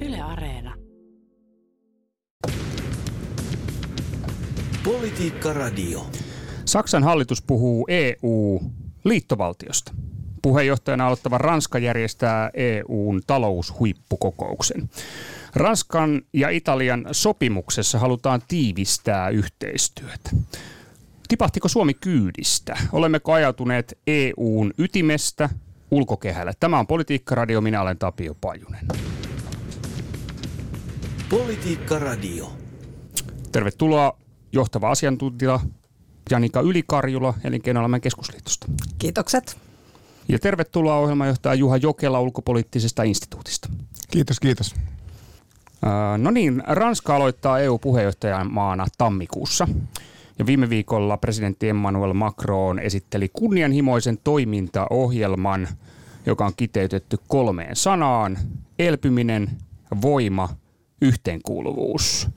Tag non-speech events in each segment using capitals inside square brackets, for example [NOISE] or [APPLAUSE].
Yle Areena. Politiikka Radio. Saksan hallitus puhuu EU-liittovaltiosta. Puheenjohtajana aloittava Ranska järjestää EUn taloushuippukokouksen. Ranskan ja Italian sopimuksessa halutaan tiivistää yhteistyötä. Tipahtiko Suomi kyydistä? Olemmeko ajautuneet EUn ytimestä ulkokehälle? Tämä on Politiikka Radio, minä olen Tapio Pajunen. Politiikka Radio. Tervetuloa johtava asiantuntija Janika Ylikarjula Elinkeinoelämän keskusliitosta. Kiitokset. Ja tervetuloa ohjelmanjohtaja Juha Jokela ulkopoliittisesta instituutista. Kiitos, kiitos. No niin, Ranska aloittaa EU-puheenjohtajan maana tammikuussa. Ja viime viikolla presidentti Emmanuel Macron esitteli kunnianhimoisen toimintaohjelman, joka on kiteytetty kolmeen sanaan. Elpyminen, voima, yhteenkuuluvuus.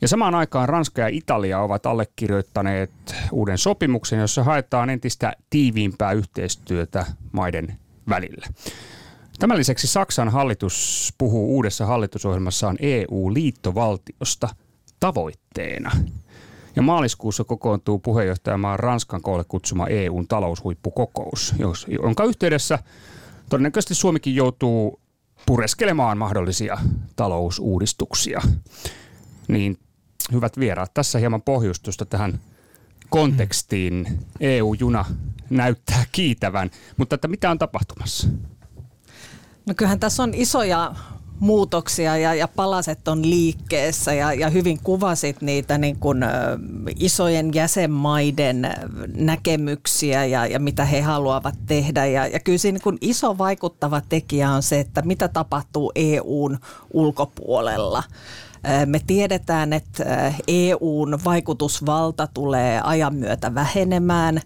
Ja samaan aikaan Ranska ja Italia ovat allekirjoittaneet uuden sopimuksen, jossa haetaan entistä tiiviimpää yhteistyötä maiden välillä. Tämän lisäksi Saksan hallitus puhuu uudessa hallitusohjelmassaan EU-liittovaltiosta tavoitteena. Ja maaliskuussa kokoontuu puheenjohtajamaan Ranskan koolle kutsuma EUn taloushuippukokous, jonka yhteydessä todennäköisesti Suomikin joutuu pureskelemaan mahdollisia talousuudistuksia. Niin hyvät vieraat, tässä hieman pohjustusta tähän kontekstiin. EU-juna näyttää kiitävän, mutta että mitä on tapahtumassa? No kyllähän tässä on isoja muutoksia ja, ja palaset on liikkeessä ja, ja hyvin kuvasit niitä niin kuin, isojen jäsenmaiden näkemyksiä ja, ja mitä he haluavat tehdä. Ja, ja kyllä siinä niin kuin iso vaikuttava tekijä on se, että mitä tapahtuu EUn ulkopuolella. Me tiedetään, että EUn vaikutusvalta tulee ajan myötä vähenemään.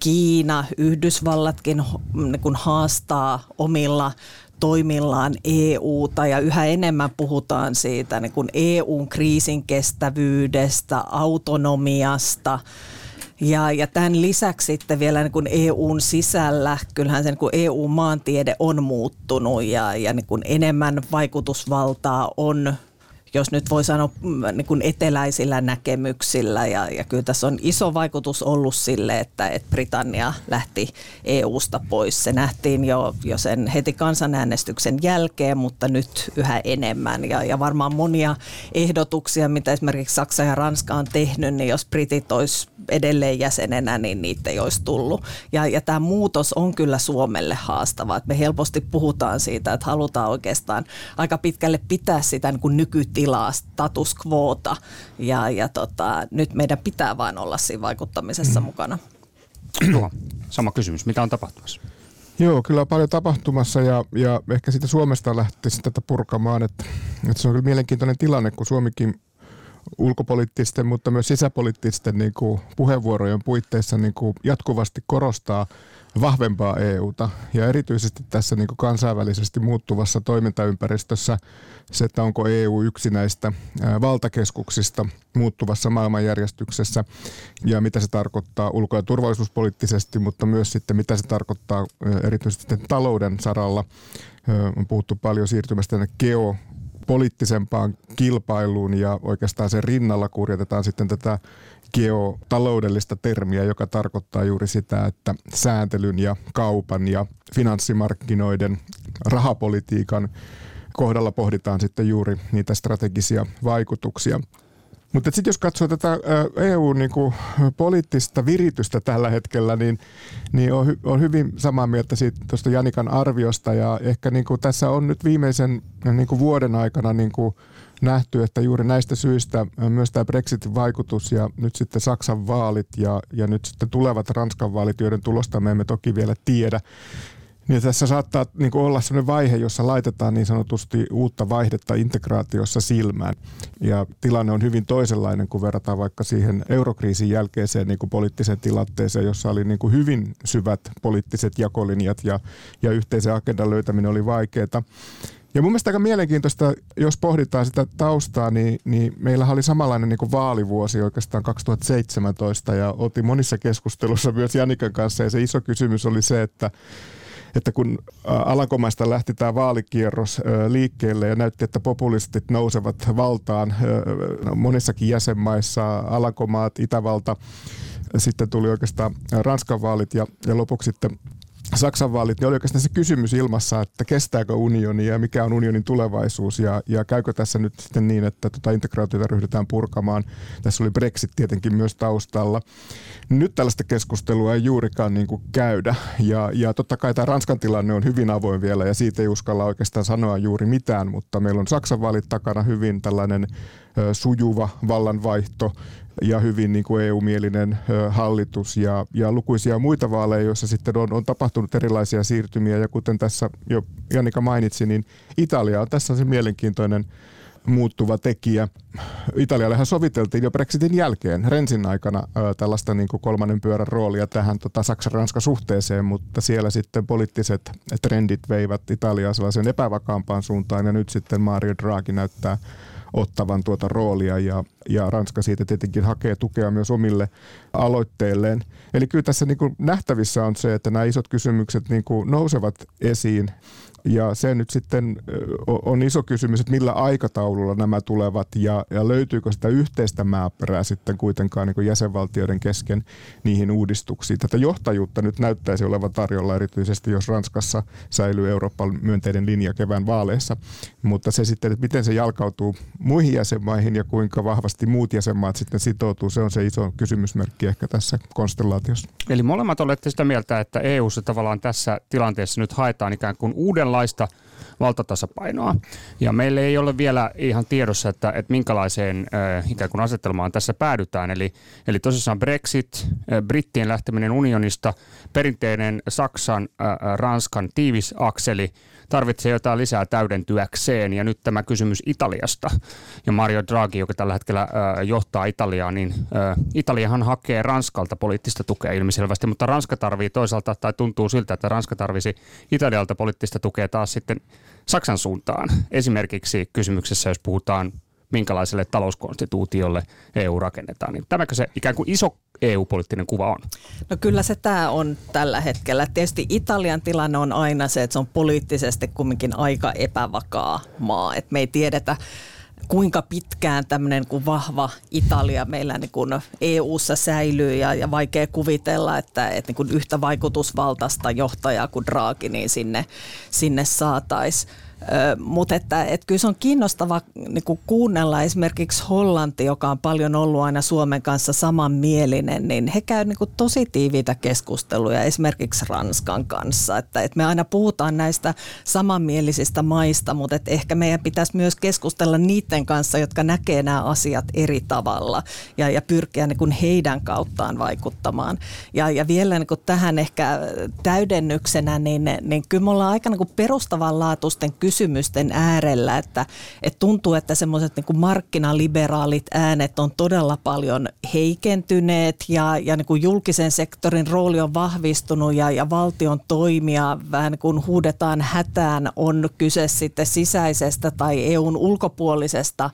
Kiina, Yhdysvallatkin niin haastaa omilla toimillaan EUta ja yhä enemmän puhutaan siitä niin kuin EUn kriisin kestävyydestä, autonomiasta. Ja, ja tämän lisäksi sitten vielä niin kuin EUn sisällä, kyllähän se niin kuin EU-maantiede on muuttunut ja, ja niin kuin enemmän vaikutusvaltaa on jos nyt voi sanoa mm, niin kuin eteläisillä näkemyksillä. Ja, ja kyllä tässä on iso vaikutus ollut sille, että, että Britannia lähti EUsta pois. Se nähtiin jo, jo sen heti kansanäänestyksen jälkeen, mutta nyt yhä enemmän. Ja, ja varmaan monia ehdotuksia, mitä esimerkiksi Saksa ja Ranska on tehnyt, niin jos Britit olisi edelleen jäsenenä, niin niitä ei olisi tullut. Ja, ja tämä muutos on kyllä Suomelle haastava. Me helposti puhutaan siitä, että halutaan oikeastaan aika pitkälle pitää sitä niin kuin nykytilaa, status quota. Ja, ja tota, nyt meidän pitää vain olla siinä vaikuttamisessa mm. mukana. Tuo, sama kysymys. Mitä on tapahtumassa? Joo, kyllä on paljon tapahtumassa ja, ja ehkä siitä Suomesta lähtisi tätä purkamaan, että, että se on kyllä mielenkiintoinen tilanne, kun Suomikin ulkopoliittisten, mutta myös sisäpoliittisten niin kuin puheenvuorojen puitteissa niin kuin jatkuvasti korostaa vahvempaa EUta. Ja erityisesti tässä niin kuin kansainvälisesti muuttuvassa toimintaympäristössä se, että onko EU yksi näistä valtakeskuksista muuttuvassa maailmanjärjestyksessä ja mitä se tarkoittaa ulko- ja turvallisuuspoliittisesti, mutta myös sitten mitä se tarkoittaa erityisesti talouden saralla. On puhuttu paljon siirtymästä tänne geo poliittisempaan kilpailuun ja oikeastaan sen rinnalla kurjatetaan sitten tätä geotaloudellista termiä, joka tarkoittaa juuri sitä, että sääntelyn ja kaupan ja finanssimarkkinoiden rahapolitiikan kohdalla pohditaan sitten juuri niitä strategisia vaikutuksia. Mutta sitten jos katsoo tätä EU-poliittista niinku viritystä tällä hetkellä, niin, niin on, hy, on hyvin samaa mieltä siitä tuosta Janikan arviosta. Ja ehkä niinku tässä on nyt viimeisen niinku vuoden aikana niinku nähty, että juuri näistä syistä myös tämä Brexitin vaikutus ja nyt sitten Saksan vaalit ja, ja nyt sitten tulevat Ranskan vaalit, joiden tulosta me emme toki vielä tiedä, niin tässä saattaa niin kuin olla sellainen vaihe, jossa laitetaan niin sanotusti uutta vaihdetta integraatiossa silmään. Ja tilanne on hyvin toisenlainen, kun verrataan vaikka siihen eurokriisin jälkeiseen niin kuin poliittiseen tilanteeseen, jossa oli niin kuin hyvin syvät poliittiset jakolinjat ja, ja yhteisen agendan löytäminen oli vaikeaa. Ja mun mielestä aika mielenkiintoista, jos pohditaan sitä taustaa, niin, niin meillä oli samanlainen niin kuin vaalivuosi oikeastaan 2017 ja oltiin monissa keskustelussa myös Janikan kanssa ja se iso kysymys oli se, että että kun Alankomaista lähti tämä vaalikierros liikkeelle ja näytti, että populistit nousevat valtaan no, monissakin jäsenmaissa, Alankomaat, Itävalta, sitten tuli oikeastaan Ranskan vaalit ja, ja lopuksi sitten Saksan vaalit, niin oli oikeastaan se kysymys ilmassa, että kestääkö unioni ja mikä on unionin tulevaisuus ja, ja käykö tässä nyt sitten niin, että tota integraatiota ryhdytään purkamaan. Tässä oli Brexit tietenkin myös taustalla. Nyt tällaista keskustelua ei juurikaan niin kuin käydä ja, ja totta kai tämä Ranskan tilanne on hyvin avoin vielä ja siitä ei uskalla oikeastaan sanoa juuri mitään, mutta meillä on Saksan vaalit takana hyvin tällainen sujuva vallanvaihto ja hyvin niin kuin EU-mielinen hallitus ja, ja lukuisia muita vaaleja, joissa sitten on, on tapahtunut erilaisia siirtymiä. Ja kuten tässä jo Janika mainitsi, niin Italia on tässä se mielenkiintoinen muuttuva tekijä. Italiallehan soviteltiin jo Brexitin jälkeen Rensin aikana tällaista niin kuin kolmannen pyörän roolia tähän tota, Saksan-Ranska suhteeseen, mutta siellä sitten poliittiset trendit veivät Italiaa sellaiseen epävakaampaan suuntaan ja nyt sitten Mario Draghi näyttää ottavan tuota roolia ja, ja Ranska siitä tietenkin hakee tukea myös omille aloitteilleen. Eli kyllä tässä niin kuin nähtävissä on se, että nämä isot kysymykset niin kuin nousevat esiin ja se nyt sitten on iso kysymys, että millä aikataululla nämä tulevat ja, ja löytyykö sitä yhteistä määpärää sitten kuitenkaan niin jäsenvaltioiden kesken niihin uudistuksiin. Tätä johtajuutta nyt näyttäisi olevan tarjolla erityisesti, jos Ranskassa säilyy Euroopan myönteinen linja kevään vaaleissa. Mutta se sitten, että miten se jalkautuu muihin jäsenmaihin ja kuinka vahvasti muut jäsenmaat sitten sitoutuu, se on se iso kysymysmerkki ehkä tässä konstellaatiossa. Eli molemmat olette sitä mieltä, että EU-ssa tavallaan tässä tilanteessa nyt haetaan ikään kuin uuden uudenlaista valtatasapainoa. Ja meille ei ole vielä ihan tiedossa, että, että minkälaiseen äh, ikään kuin asetelmaan tässä päädytään. Eli, eli tosissaan Brexit, äh, brittien lähteminen unionista, perinteinen Saksan, äh, Ranskan tiivis akseli – tarvitsee jotain lisää täydentyäkseen. Ja nyt tämä kysymys Italiasta ja Mario Draghi, joka tällä hetkellä johtaa Italiaa, niin Italiahan hakee Ranskalta poliittista tukea ilmiselvästi, mutta Ranska tarvii toisaalta, tai tuntuu siltä, että Ranska tarvisi Italialta poliittista tukea taas sitten Saksan suuntaan. Esimerkiksi kysymyksessä, jos puhutaan minkälaiselle talouskonstituutiolle EU rakennetaan. Niin tämäkö se ikään kuin iso EU-poliittinen kuva on? No kyllä se tämä on tällä hetkellä. Tietysti Italian tilanne on aina se, että se on poliittisesti kumminkin aika epävakaa maa. Et me ei tiedetä, kuinka pitkään tämmöinen kuin vahva Italia meillä niin kuin EU-ssa säilyy ja, ja vaikea kuvitella, että, että niin kuin yhtä vaikutusvaltaista johtajaa kuin Draghi niin sinne, sinne saataisiin. Mutta että, että kyllä se on kiinnostava niin kuin kuunnella esimerkiksi Hollanti, joka on paljon ollut aina Suomen kanssa samanmielinen, niin he käyvät niin tosi tiiviitä keskusteluja esimerkiksi Ranskan kanssa. Että, että me aina puhutaan näistä samanmielisistä maista, mutta että ehkä meidän pitäisi myös keskustella niiden kanssa, jotka näkee nämä asiat eri tavalla ja, ja pyrkiä niin kuin heidän kauttaan vaikuttamaan. Ja, ja vielä niin kuin tähän ehkä täydennyksenä, niin, niin kyllä me ollaan aika niin kuin perustavanlaatuisten kysymysten kysymysten äärellä, että, että tuntuu, että semmoiset niin markkinaliberaalit äänet on todella paljon heikentyneet ja, ja niin kuin julkisen sektorin rooli on vahvistunut ja, ja valtion toimia vähän kuin huudetaan hätään, on kyse sitten sisäisestä tai EUn ulkopuolisesta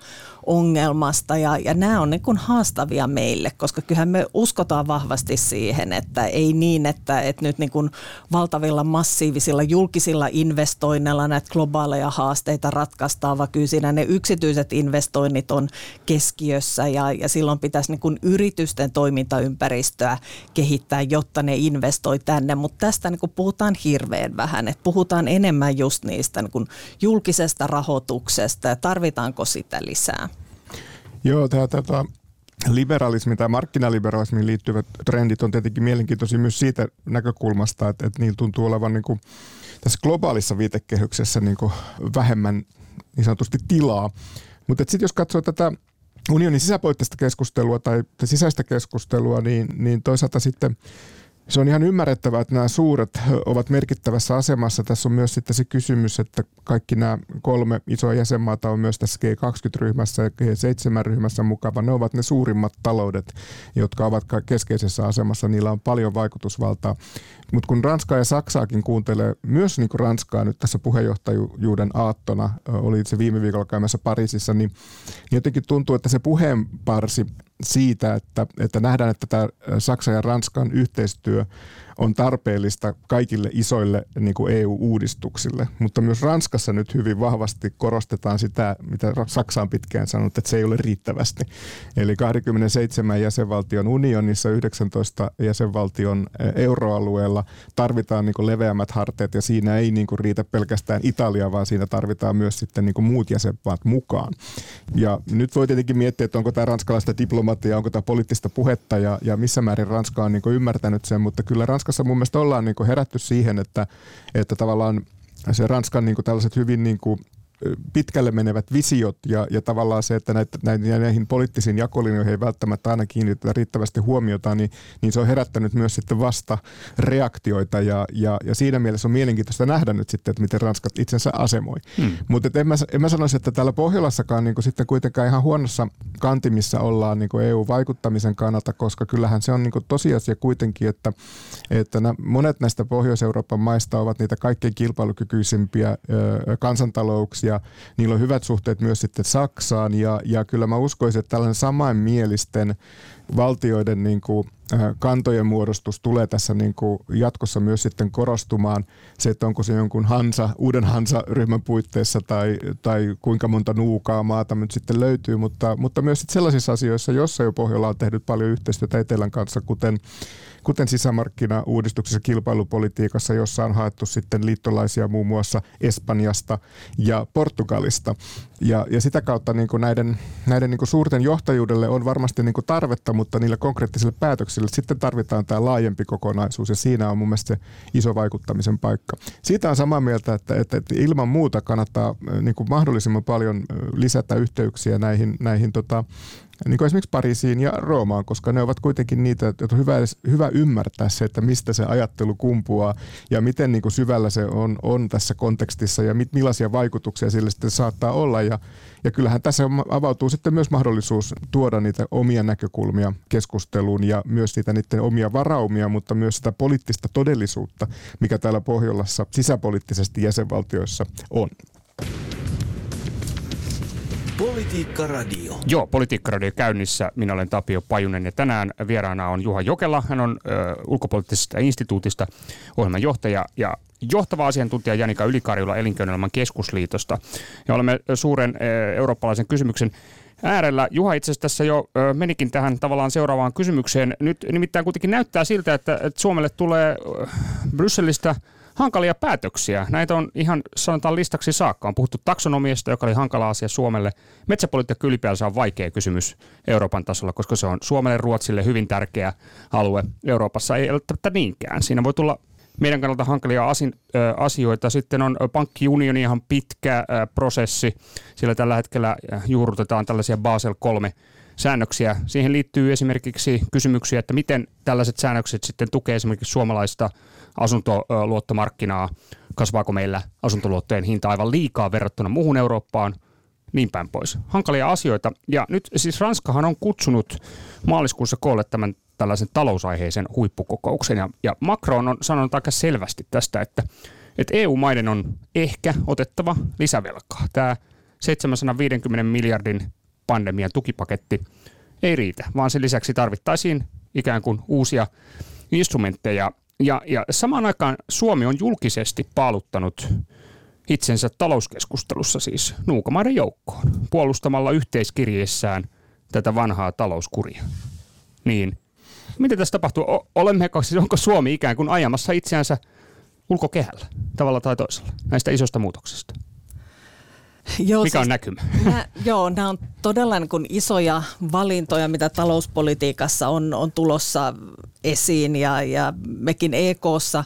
ongelmasta. Ja, ja nämä on niin kuin haastavia meille, koska kyllähän me uskotaan vahvasti siihen, että ei niin, että, että nyt niin kuin valtavilla massiivisilla julkisilla investoinneilla näitä globaaleja haasteita ratkaistaan, vaan kyllä siinä ne yksityiset investoinnit on keskiössä ja, ja silloin pitäisi niin kuin yritysten toimintaympäristöä kehittää, jotta ne investoi tänne, mutta tästä niin kuin puhutaan hirveän vähän, että puhutaan enemmän just niistä niin kuin julkisesta rahoituksesta ja tarvitaanko sitä lisää. Joo, tämä tota, liberalismi tai markkinaliberalismiin liittyvät trendit on tietenkin mielenkiintoisia myös siitä näkökulmasta, että, että niillä tuntuu olevan niin kuin, tässä globaalissa viitekehyksessä niin kuin vähemmän niin sanotusti tilaa. Mutta sitten jos katsoo tätä unionin sisäpoliittista keskustelua tai sisäistä keskustelua, niin, niin toisaalta sitten se on ihan ymmärrettävää, että nämä suuret ovat merkittävässä asemassa. Tässä on myös sitten se kysymys, että kaikki nämä kolme isoa jäsenmaata on myös tässä G20-ryhmässä ja G7-ryhmässä mukava. Ne ovat ne suurimmat taloudet, jotka ovat keskeisessä asemassa. Niillä on paljon vaikutusvaltaa. Mutta kun Ranskaa ja Saksaakin kuuntelee, myös niin kuin Ranskaa nyt tässä puheenjohtajuuden aattona, oli se viime viikolla käymässä Pariisissa, niin, jotenkin tuntuu, että se puheenparsi siitä, että, että nähdään, että tämä Saksan ja Ranskan yhteistyö on tarpeellista kaikille isoille niin kuin EU-uudistuksille. Mutta myös Ranskassa nyt hyvin vahvasti korostetaan sitä, mitä Saksa on pitkään sanonut, että se ei ole riittävästi. Eli 27 jäsenvaltion unionissa, 19 jäsenvaltion euroalueella tarvitaan niin kuin leveämmät harteet ja siinä ei niin kuin riitä pelkästään Italia, vaan siinä tarvitaan myös sitten niin kuin muut jäsenmaat mukaan. Ja nyt voi tietenkin miettiä, että onko tämä ranskalaista diplomatiaa, onko tämä poliittista puhetta ja, ja missä määrin Ranska on niin kuin ymmärtänyt sen, mutta kyllä Ranskassa mun mielestä ollaan niin kuin herätty siihen, että, että tavallaan se Ranskan niin kuin tällaiset hyvin niin kuin pitkälle menevät visiot ja, ja tavallaan se, että näitä, näihin, poliittisiin jakolinjoihin ei välttämättä aina kiinnitetä riittävästi huomiota, niin, niin se on herättänyt myös sitten vasta reaktioita ja, ja, ja siinä mielessä on mielenkiintoista nähdä nyt sitten, että miten Ranskat itsensä asemoi. Hmm. Mutta en mä, en mä sanoisi, että täällä Pohjolassakaan niin sitten kuitenkaan ihan huonossa kantimissa ollaan niin EU-vaikuttamisen kannalta, koska kyllähän se on niin tosiasia kuitenkin, että, että nämä, monet näistä Pohjois-Euroopan maista ovat niitä kaikkein kilpailukykyisimpiä ö, kansantalouksia, ja niillä on hyvät suhteet myös sitten Saksaan ja, ja kyllä mä uskoisin, että tällainen samanmielisten valtioiden niin kuin, äh, kantojen muodostus tulee tässä niin kuin jatkossa myös sitten korostumaan. Se, että onko se jonkun Hansa, uuden Hansa-ryhmän puitteissa tai, tai kuinka monta nuukaa maata nyt sitten löytyy, mutta, mutta myös sitten sellaisissa asioissa, joissa jo Pohjola on tehnyt paljon yhteistyötä Etelän kanssa, kuten kuten sisämarkkinauudistuksessa kilpailupolitiikassa, jossa on haettu sitten liittolaisia muun muassa Espanjasta ja Portugalista. Ja, ja sitä kautta niin kuin näiden, näiden niin kuin suurten johtajuudelle on varmasti niin kuin tarvetta, mutta niillä konkreettisille päätöksille sitten tarvitaan tämä laajempi kokonaisuus ja siinä on mun mielestä se iso vaikuttamisen paikka. Siitä on samaa mieltä, että, että, että ilman muuta kannattaa niin kuin mahdollisimman paljon lisätä yhteyksiä näihin, näihin tota, niin kuin esimerkiksi Pariisiin ja Roomaan, koska ne ovat kuitenkin niitä, että on hyvä, hyvä ymmärtää se, että mistä se ajattelu kumpuaa ja miten niin kuin syvällä se on, on tässä kontekstissa ja mit, millaisia vaikutuksia sille sitten saattaa olla. Ja, ja kyllähän tässä avautuu sitten myös mahdollisuus tuoda niitä omia näkökulmia keskusteluun ja myös niitä niiden omia varaumia, mutta myös sitä poliittista todellisuutta, mikä täällä Pohjolassa sisäpoliittisesti jäsenvaltioissa on. Politiikka Radio. Joo, Politiikka Radio käynnissä. Minä olen Tapio Pajunen ja tänään vieraana on Juha Jokela. Hän on ö, ulkopoliittisesta instituutista ohjelmanjohtaja ja johtava asiantuntija Janika Ylikarjula Elinkeinoelämän keskusliitosta. Ja olemme suuren ö, eurooppalaisen kysymyksen äärellä. Juha itse asiassa tässä jo ö, menikin tähän tavallaan seuraavaan kysymykseen. Nyt nimittäin kuitenkin näyttää siltä, että, että Suomelle tulee ö, Brysselistä – hankalia päätöksiä. Näitä on ihan sanotaan listaksi saakka. On puhuttu taksonomiasta, joka oli hankala asia Suomelle. Metsäpolitiikka ylipäänsä on vaikea kysymys Euroopan tasolla, koska se on Suomelle Ruotsille hyvin tärkeä alue. Euroopassa ei välttämättä niinkään. Siinä voi tulla meidän kannalta hankalia asioita. Sitten on pankkiunioni ihan pitkä prosessi. Sillä tällä hetkellä juurrutetaan tällaisia Basel 3 säännöksiä. Siihen liittyy esimerkiksi kysymyksiä, että miten tällaiset säännökset sitten tukee esimerkiksi suomalaista asuntoluottomarkkinaa, kasvaako meillä asuntoluottojen hinta aivan liikaa verrattuna muuhun Eurooppaan, niin päin pois. Hankalia asioita. Ja nyt siis Ranskahan on kutsunut maaliskuussa koolle tämän tällaisen talousaiheisen huippukokouksen. Ja, ja Macron on sanonut aika selvästi tästä, että, että EU-maiden on ehkä otettava lisävelkaa. Tämä 750 miljardin pandemian tukipaketti ei riitä, vaan sen lisäksi tarvittaisiin ikään kuin uusia instrumentteja. Ja, ja samaan aikaan Suomi on julkisesti paaluttanut itsensä talouskeskustelussa siis nuukamaiden joukkoon, puolustamalla yhteiskirjeessään tätä vanhaa talouskuria. Niin, miten tässä tapahtuu? Olemmeko, siis onko Suomi ikään kuin ajamassa itseänsä ulkokehällä tavalla tai toisella näistä isosta muutoksista? [LAUGHS] Joo, Mikä on siis, näkymä? Nä, joo, nämä on todella niin kuin isoja valintoja, mitä talouspolitiikassa on, on tulossa esiin ja, ja mekin EKssa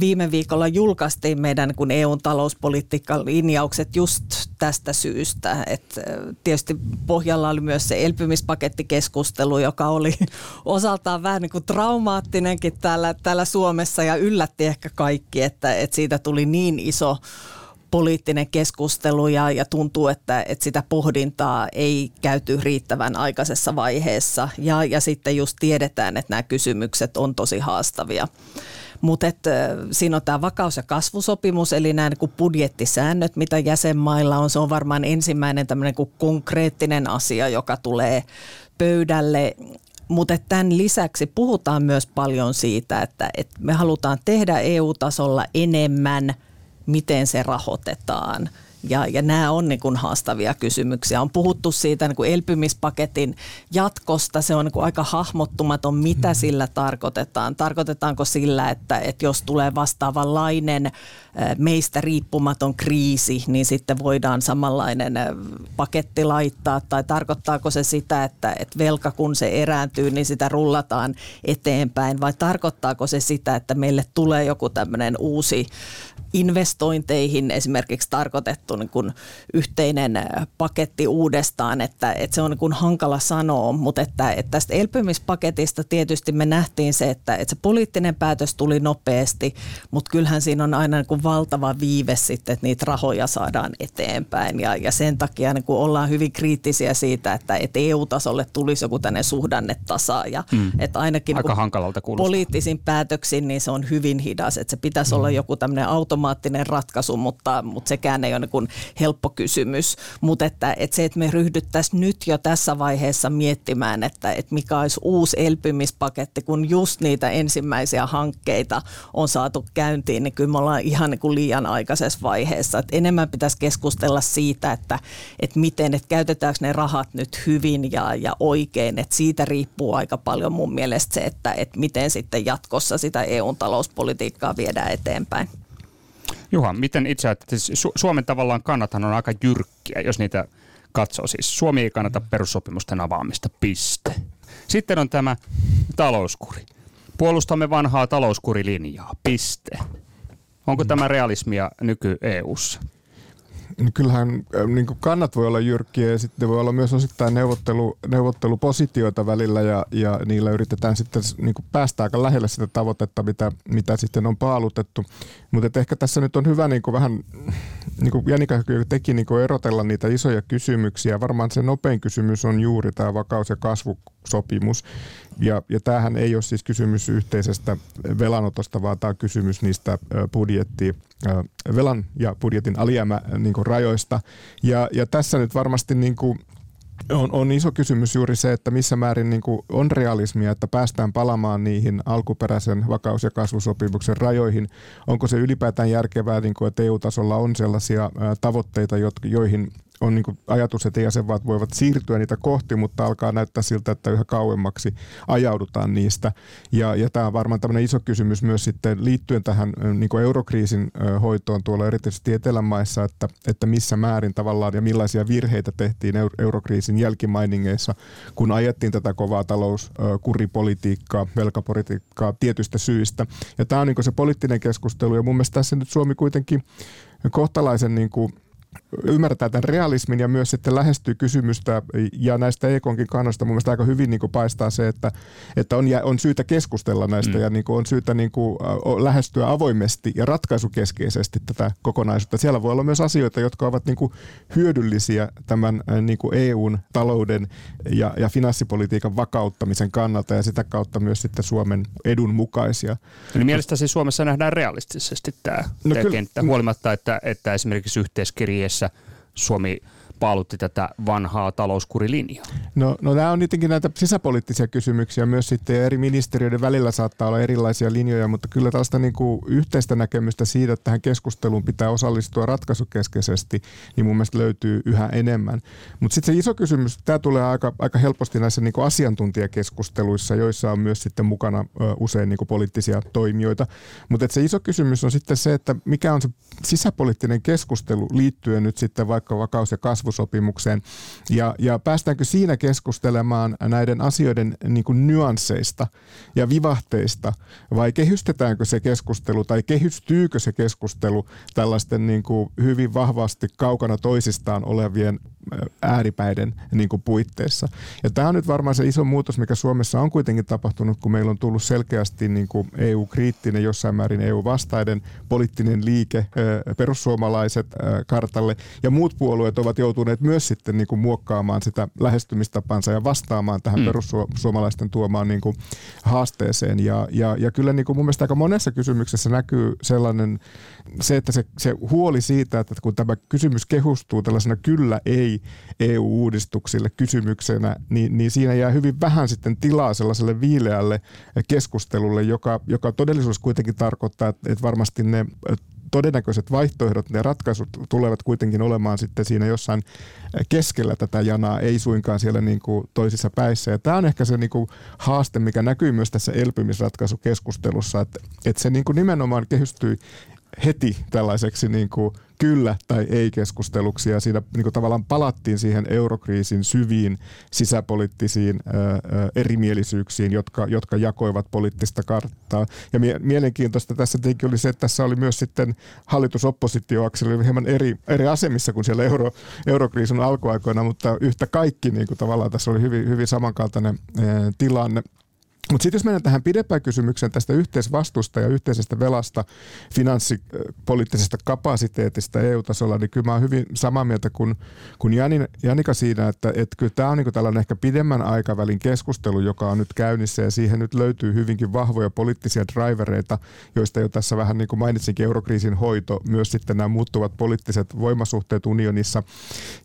viime viikolla julkaistiin meidän kun EUn talouspolitiikan linjaukset just tästä syystä. Et tietysti pohjalla oli myös se elpymispakettikeskustelu, joka oli [LAUGHS] osaltaan vähän niin kuin traumaattinenkin täällä, täällä Suomessa ja yllätti ehkä kaikki, että, että siitä tuli niin iso poliittinen keskustelu ja, ja tuntuu, että, että sitä pohdintaa ei käyty riittävän aikaisessa vaiheessa. Ja, ja sitten just tiedetään, että nämä kysymykset on tosi haastavia. Mutta siinä on tämä vakaus- ja kasvusopimus, eli nämä niin budjettisäännöt, mitä jäsenmailla on. Se on varmaan ensimmäinen tämmöinen konkreettinen asia, joka tulee pöydälle mutta tämän lisäksi puhutaan myös paljon siitä, että, että me halutaan tehdä EU-tasolla enemmän, miten se rahoitetaan – ja, ja nämä on niin kuin haastavia kysymyksiä. On puhuttu siitä niin kuin elpymispaketin jatkosta. Se on niin kuin aika hahmottumaton, mitä sillä tarkoitetaan. Tarkoitetaanko sillä, että, että jos tulee vastaavanlainen meistä riippumaton kriisi, niin sitten voidaan samanlainen paketti laittaa. Tai tarkoittaako se sitä, että, että velka kun se erääntyy, niin sitä rullataan eteenpäin. Vai tarkoittaako se sitä, että meille tulee joku tämmöinen uusi investointeihin esimerkiksi tarkoitettu niin kuin yhteinen paketti uudestaan, että, että se on niin kuin hankala sanoa, mutta että, että tästä elpymispaketista tietysti me nähtiin se, että, että se poliittinen päätös tuli nopeasti, mutta kyllähän siinä on aina niin kuin valtava viive sitten, että niitä rahoja saadaan eteenpäin ja, ja sen takia niin kuin ollaan hyvin kriittisiä siitä, että, että EU-tasolle tulisi joku tänne suhdannetasaaja, mm. että ainakin Aika hankalalta poliittisin päätöksin niin se on hyvin hidas, että se pitäisi mm. olla joku tämmöinen auto automaattinen ratkaisu, mutta, mutta sekään ei ole niin helppo kysymys. Mutta että, että se, että me ryhdyttäisiin nyt jo tässä vaiheessa miettimään, että, että mikä olisi uusi elpymispaketti, kun just niitä ensimmäisiä hankkeita on saatu käyntiin, niin kyllä me ollaan ihan niin kuin liian aikaisessa vaiheessa. Että enemmän pitäisi keskustella siitä, että, että miten, että käytetäänkö ne rahat nyt hyvin ja, ja oikein. Että siitä riippuu aika paljon mun mielestä se, että, että miten sitten jatkossa sitä EUn talouspolitiikkaa viedään eteenpäin. Juha, miten itse ajattelet, siis Su- Suomen tavallaan kannathan on aika jyrkkiä, jos niitä katsoo. Siis Suomi ei kannata perussopimusten avaamista, piste. Sitten on tämä talouskuri. Puolustamme vanhaa talouskurilinjaa, piste. Onko tämä realismia nyky-EUssa? niin kyllähän äh, niin kannat voi olla jyrkkiä ja sitten voi olla myös osittain neuvottelu, neuvottelupositioita välillä ja, ja niillä yritetään sitten niin päästä aika lähelle sitä tavoitetta, mitä, mitä sitten on paalutettu. Mutta ehkä tässä nyt on hyvä niin kuin vähän, niin kuin Janika teki, niin kuin erotella niitä isoja kysymyksiä. Varmaan se nopein kysymys on juuri tämä vakaus- ja kasvusopimus. Ja, ja tämähän ei ole siis kysymys yhteisestä velanotosta, vaan tämä on kysymys niistä budjetti, velan ja budjetin alijäämä niin rajoista. Ja, ja tässä nyt varmasti niin kuin on, on iso kysymys juuri se, että missä määrin niin kuin on realismia, että päästään palamaan niihin alkuperäisen vakaus- ja kasvusopimuksen rajoihin. Onko se ylipäätään järkevää, niin kuin, että EU-tasolla on sellaisia tavoitteita, joihin on niin ajatus, että jäsenvaltiot voivat siirtyä niitä kohti, mutta alkaa näyttää siltä, että yhä kauemmaksi ajaudutaan niistä. Ja, ja tämä on varmaan tämmöinen iso kysymys myös sitten liittyen tähän niin eurokriisin hoitoon tuolla erityisesti Etelämaissa, että, että missä määrin tavallaan ja millaisia virheitä tehtiin eurokriisin jälkimainingeissa, kun ajettiin tätä kovaa talouskuripolitiikkaa, velkapolitiikkaa tietystä syistä. Ja tämä on niin se poliittinen keskustelu ja mun mielestä tässä nyt Suomi kuitenkin kohtalaisen niin kuin ymmärtää tämän realismin ja myös sitten lähestyy kysymystä ja näistä EKonkin kannasta mun mielestä aika hyvin niin kuin paistaa se, että, että on, on syytä keskustella näistä mm. ja niin kuin on syytä niin kuin lähestyä avoimesti ja ratkaisukeskeisesti tätä kokonaisuutta. Siellä voi olla myös asioita, jotka ovat niin kuin hyödyllisiä tämän niin kuin EUn talouden ja, ja finanssipolitiikan vakauttamisen kannalta ja sitä kautta myös sitten Suomen edun mukaisia. Eli mielestäsi Suomessa nähdään realistisesti tämä, no, tämä kyllä, kenttä, huolimatta, että, että esimerkiksi yhteiskirjeessä Suomi paalutti tätä vanhaa talouskurilinjaa? No, no nämä on tietenkin näitä sisäpoliittisia kysymyksiä myös sitten ja eri ministeriöiden välillä saattaa olla erilaisia linjoja, mutta kyllä tällaista niin kuin yhteistä näkemystä siitä, että tähän keskusteluun pitää osallistua ratkaisukeskeisesti, niin mun mielestä löytyy yhä enemmän. Mutta sitten se iso kysymys, tämä tulee aika, aika helposti näissä niin kuin asiantuntijakeskusteluissa, joissa on myös sitten mukana usein niin kuin poliittisia toimijoita. Mutta se iso kysymys on sitten se, että mikä on se sisäpoliittinen keskustelu liittyen nyt sitten vaikka vakaus- ja kasvu kasvusopimukseen. Ja, ja päästäänkö siinä keskustelemaan näiden asioiden niin kuin nyansseista ja vivahteista vai kehystetäänkö se keskustelu tai kehystyykö se keskustelu tällaisten niin kuin hyvin vahvasti kaukana toisistaan olevien ääripäiden niin kuin puitteissa. Ja tämä on nyt varmaan se iso muutos, mikä Suomessa on kuitenkin tapahtunut, kun meillä on tullut selkeästi niin kuin EU-kriittinen, jossain määrin EU-vastainen poliittinen liike, perussuomalaiset kartalle, ja muut puolueet ovat joutuneet myös sitten niin kuin muokkaamaan sitä lähestymistapansa ja vastaamaan tähän mm. perussuomalaisten tuomaan niin kuin haasteeseen. Ja, ja, ja kyllä niin kuin mun mielestä aika monessa kysymyksessä näkyy sellainen, se, että se, se huoli siitä, että kun tämä kysymys kehustuu tällaisena kyllä ei ei EU-uudistuksille kysymyksenä, niin, niin siinä jää hyvin vähän sitten tilaa sellaiselle viileälle keskustelulle, joka, joka todellisuus kuitenkin tarkoittaa, että, että varmasti ne todennäköiset vaihtoehdot, ne ratkaisut tulevat kuitenkin olemaan sitten siinä jossain keskellä tätä janaa, ei suinkaan siellä niin kuin toisissa päissä. Ja tämä on ehkä se niin kuin haaste, mikä näkyy myös tässä elpymisratkaisukeskustelussa, että, että se niin kuin nimenomaan kehystyy heti tällaiseksi niin kuin kyllä tai ei keskusteluksi ja siinä niin kuin tavallaan palattiin siihen eurokriisin syviin sisäpoliittisiin ää, erimielisyyksiin, jotka, jotka jakoivat poliittista karttaa. Ja mie- mielenkiintoista tässä tietenkin oli se, että tässä oli myös sitten hallitusoppositioakseli hieman eri, eri asemissa kuin siellä euro, eurokriisin alkuaikoina, mutta yhtä kaikki niin kuin tavallaan tässä oli hyvin, hyvin samankaltainen ää, tilanne. Mutta sitten jos mennään tähän pidempään kysymykseen tästä yhteisvastuusta ja yhteisestä velasta, finanssipoliittisesta kapasiteetista EU-tasolla, niin kyllä mä oon hyvin samaa mieltä kuin, kuin Jani, Janika siinä, että, että kyllä tämä on niin tällainen ehkä pidemmän aikavälin keskustelu, joka on nyt käynnissä ja siihen nyt löytyy hyvinkin vahvoja poliittisia drivereita, joista jo tässä vähän niin kuin mainitsinkin eurokriisin hoito, myös sitten nämä muuttuvat poliittiset voimasuhteet unionissa.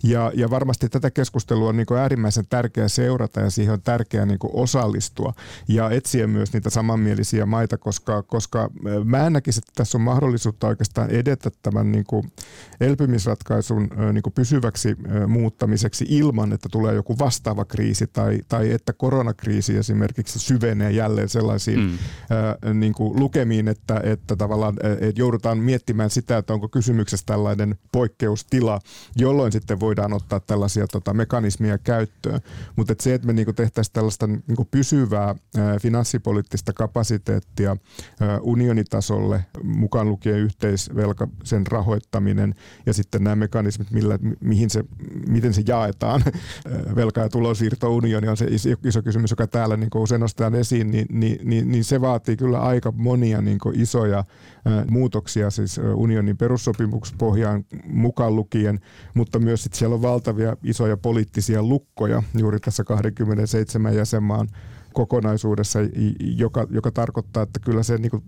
Ja, ja varmasti tätä keskustelua on niin kuin äärimmäisen tärkeää seurata ja siihen on tärkeää niin kuin osallistua ja etsiä myös niitä samanmielisiä maita, koska, koska mä en näkisi, että tässä on mahdollisuutta oikeastaan edetä tämän niin kuin elpymisratkaisun niin kuin pysyväksi muuttamiseksi ilman, että tulee joku vastaava kriisi tai, tai että koronakriisi esimerkiksi syvenee jälleen sellaisiin mm. niin kuin lukemiin, että, että tavallaan että joudutaan miettimään sitä, että onko kysymyksessä tällainen poikkeustila, jolloin sitten voidaan ottaa tällaisia tota, mekanismia käyttöön. Mutta se, että me niin kuin tehtäisiin tällaista niin kuin pysyvää finanssipoliittista kapasiteettia unionitasolle, mukaan lukien yhteisvelka, sen rahoittaminen ja sitten nämä mekanismit, millä, mihin se, miten se jaetaan. [LAUGHS] Velka- ja tulonsiirto unioni on se iso kysymys, joka täällä niin usein nostetaan esiin, niin, niin, niin, niin se vaatii kyllä aika monia niin isoja muutoksia siis unionin perussopimuspohjaan mukaan lukien, mutta myös sit siellä on valtavia isoja poliittisia lukkoja juuri tässä 27 jäsenmaan kokonaisuudessa, joka, joka tarkoittaa, että kyllä se, niin kuin,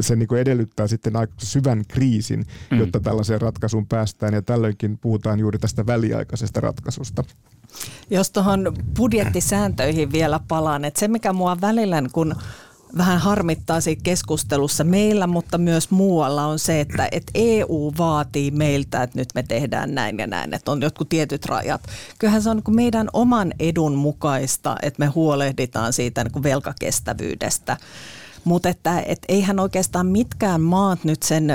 se niin kuin edellyttää sitten aika syvän kriisin, mm. jotta tällaiseen ratkaisuun päästään ja tällöinkin puhutaan juuri tästä väliaikaisesta ratkaisusta. Jos tuohon budjettisääntöihin vielä palaan, että se mikä mua välillä kun vähän harmittaa siinä keskustelussa meillä, mutta myös muualla on se, että, että EU vaatii meiltä, että nyt me tehdään näin ja näin, että on jotkut tietyt rajat. Kyllähän se on niin meidän oman edun mukaista, että me huolehditaan siitä niin velkakestävyydestä. Mutta että et eihän oikeastaan mitkään maat nyt sen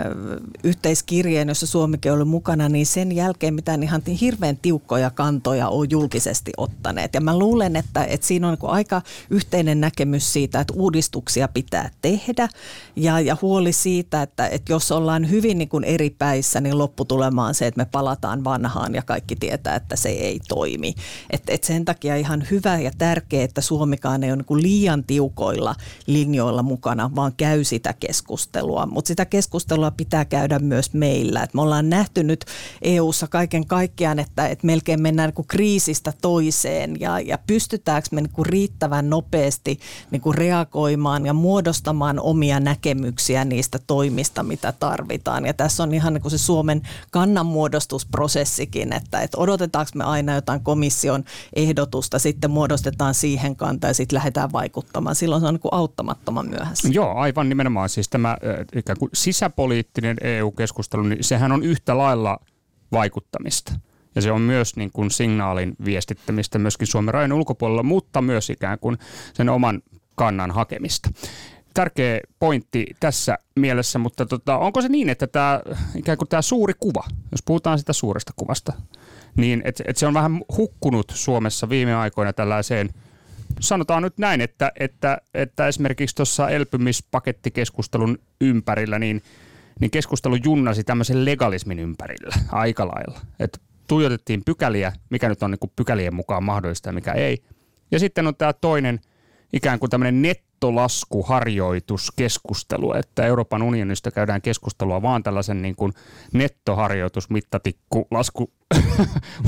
yhteiskirjeen, jossa Suomikin oli mukana, niin sen jälkeen mitään ihan hirveän tiukkoja kantoja on julkisesti ottaneet. Ja mä luulen, että, että siinä on niin aika yhteinen näkemys siitä, että uudistuksia pitää tehdä ja, ja huoli siitä, että, että jos ollaan hyvin niin kuin eri päissä, niin lopputulema on se, että me palataan vanhaan ja kaikki tietää, että se ei toimi. Et, et sen takia ihan hyvä ja tärkeää, että Suomikaan ei ole niin liian tiukoilla linjoilla mukana mukana, vaan käy sitä keskustelua. Mutta sitä keskustelua pitää käydä myös meillä. Et me ollaan nähty nyt EU-ssa kaiken kaikkiaan, että, että melkein mennään niin kriisistä toiseen ja, ja pystytäänkö me niin riittävän nopeasti niin reagoimaan ja muodostamaan omia näkemyksiä niistä toimista, mitä tarvitaan. Ja tässä on ihan niin se Suomen kannanmuodostusprosessikin, että, että odotetaanko me aina jotain komission ehdotusta, sitten muodostetaan siihen kanta ja sitten lähdetään vaikuttamaan. Silloin se on niin auttamattoman myöhäistä päässä. Joo, aivan nimenomaan. Siis tämä ikään kuin sisäpoliittinen EU-keskustelu, niin sehän on yhtä lailla vaikuttamista. Ja se on myös niin kuin signaalin viestittämistä myöskin Suomen rajan ulkopuolella, mutta myös ikään kuin sen oman kannan hakemista. Tärkeä pointti tässä mielessä, mutta tota, onko se niin, että tämä, ikään kuin tämä suuri kuva, jos puhutaan sitä suuresta kuvasta, niin että et se on vähän hukkunut Suomessa viime aikoina tällaiseen – sanotaan nyt näin, että, että, että esimerkiksi tuossa elpymispakettikeskustelun ympärillä, niin, niin keskustelu junnasi tämmöisen legalismin ympärillä aika lailla. Että tuijotettiin pykäliä, mikä nyt on niin kuin pykälien mukaan mahdollista ja mikä ei. Ja sitten on tämä toinen ikään kuin tämmöinen nettolaskuharjoituskeskustelu, että Euroopan unionista käydään keskustelua vaan tällaisen niin kuin nettoharjoitusmittatikku lasku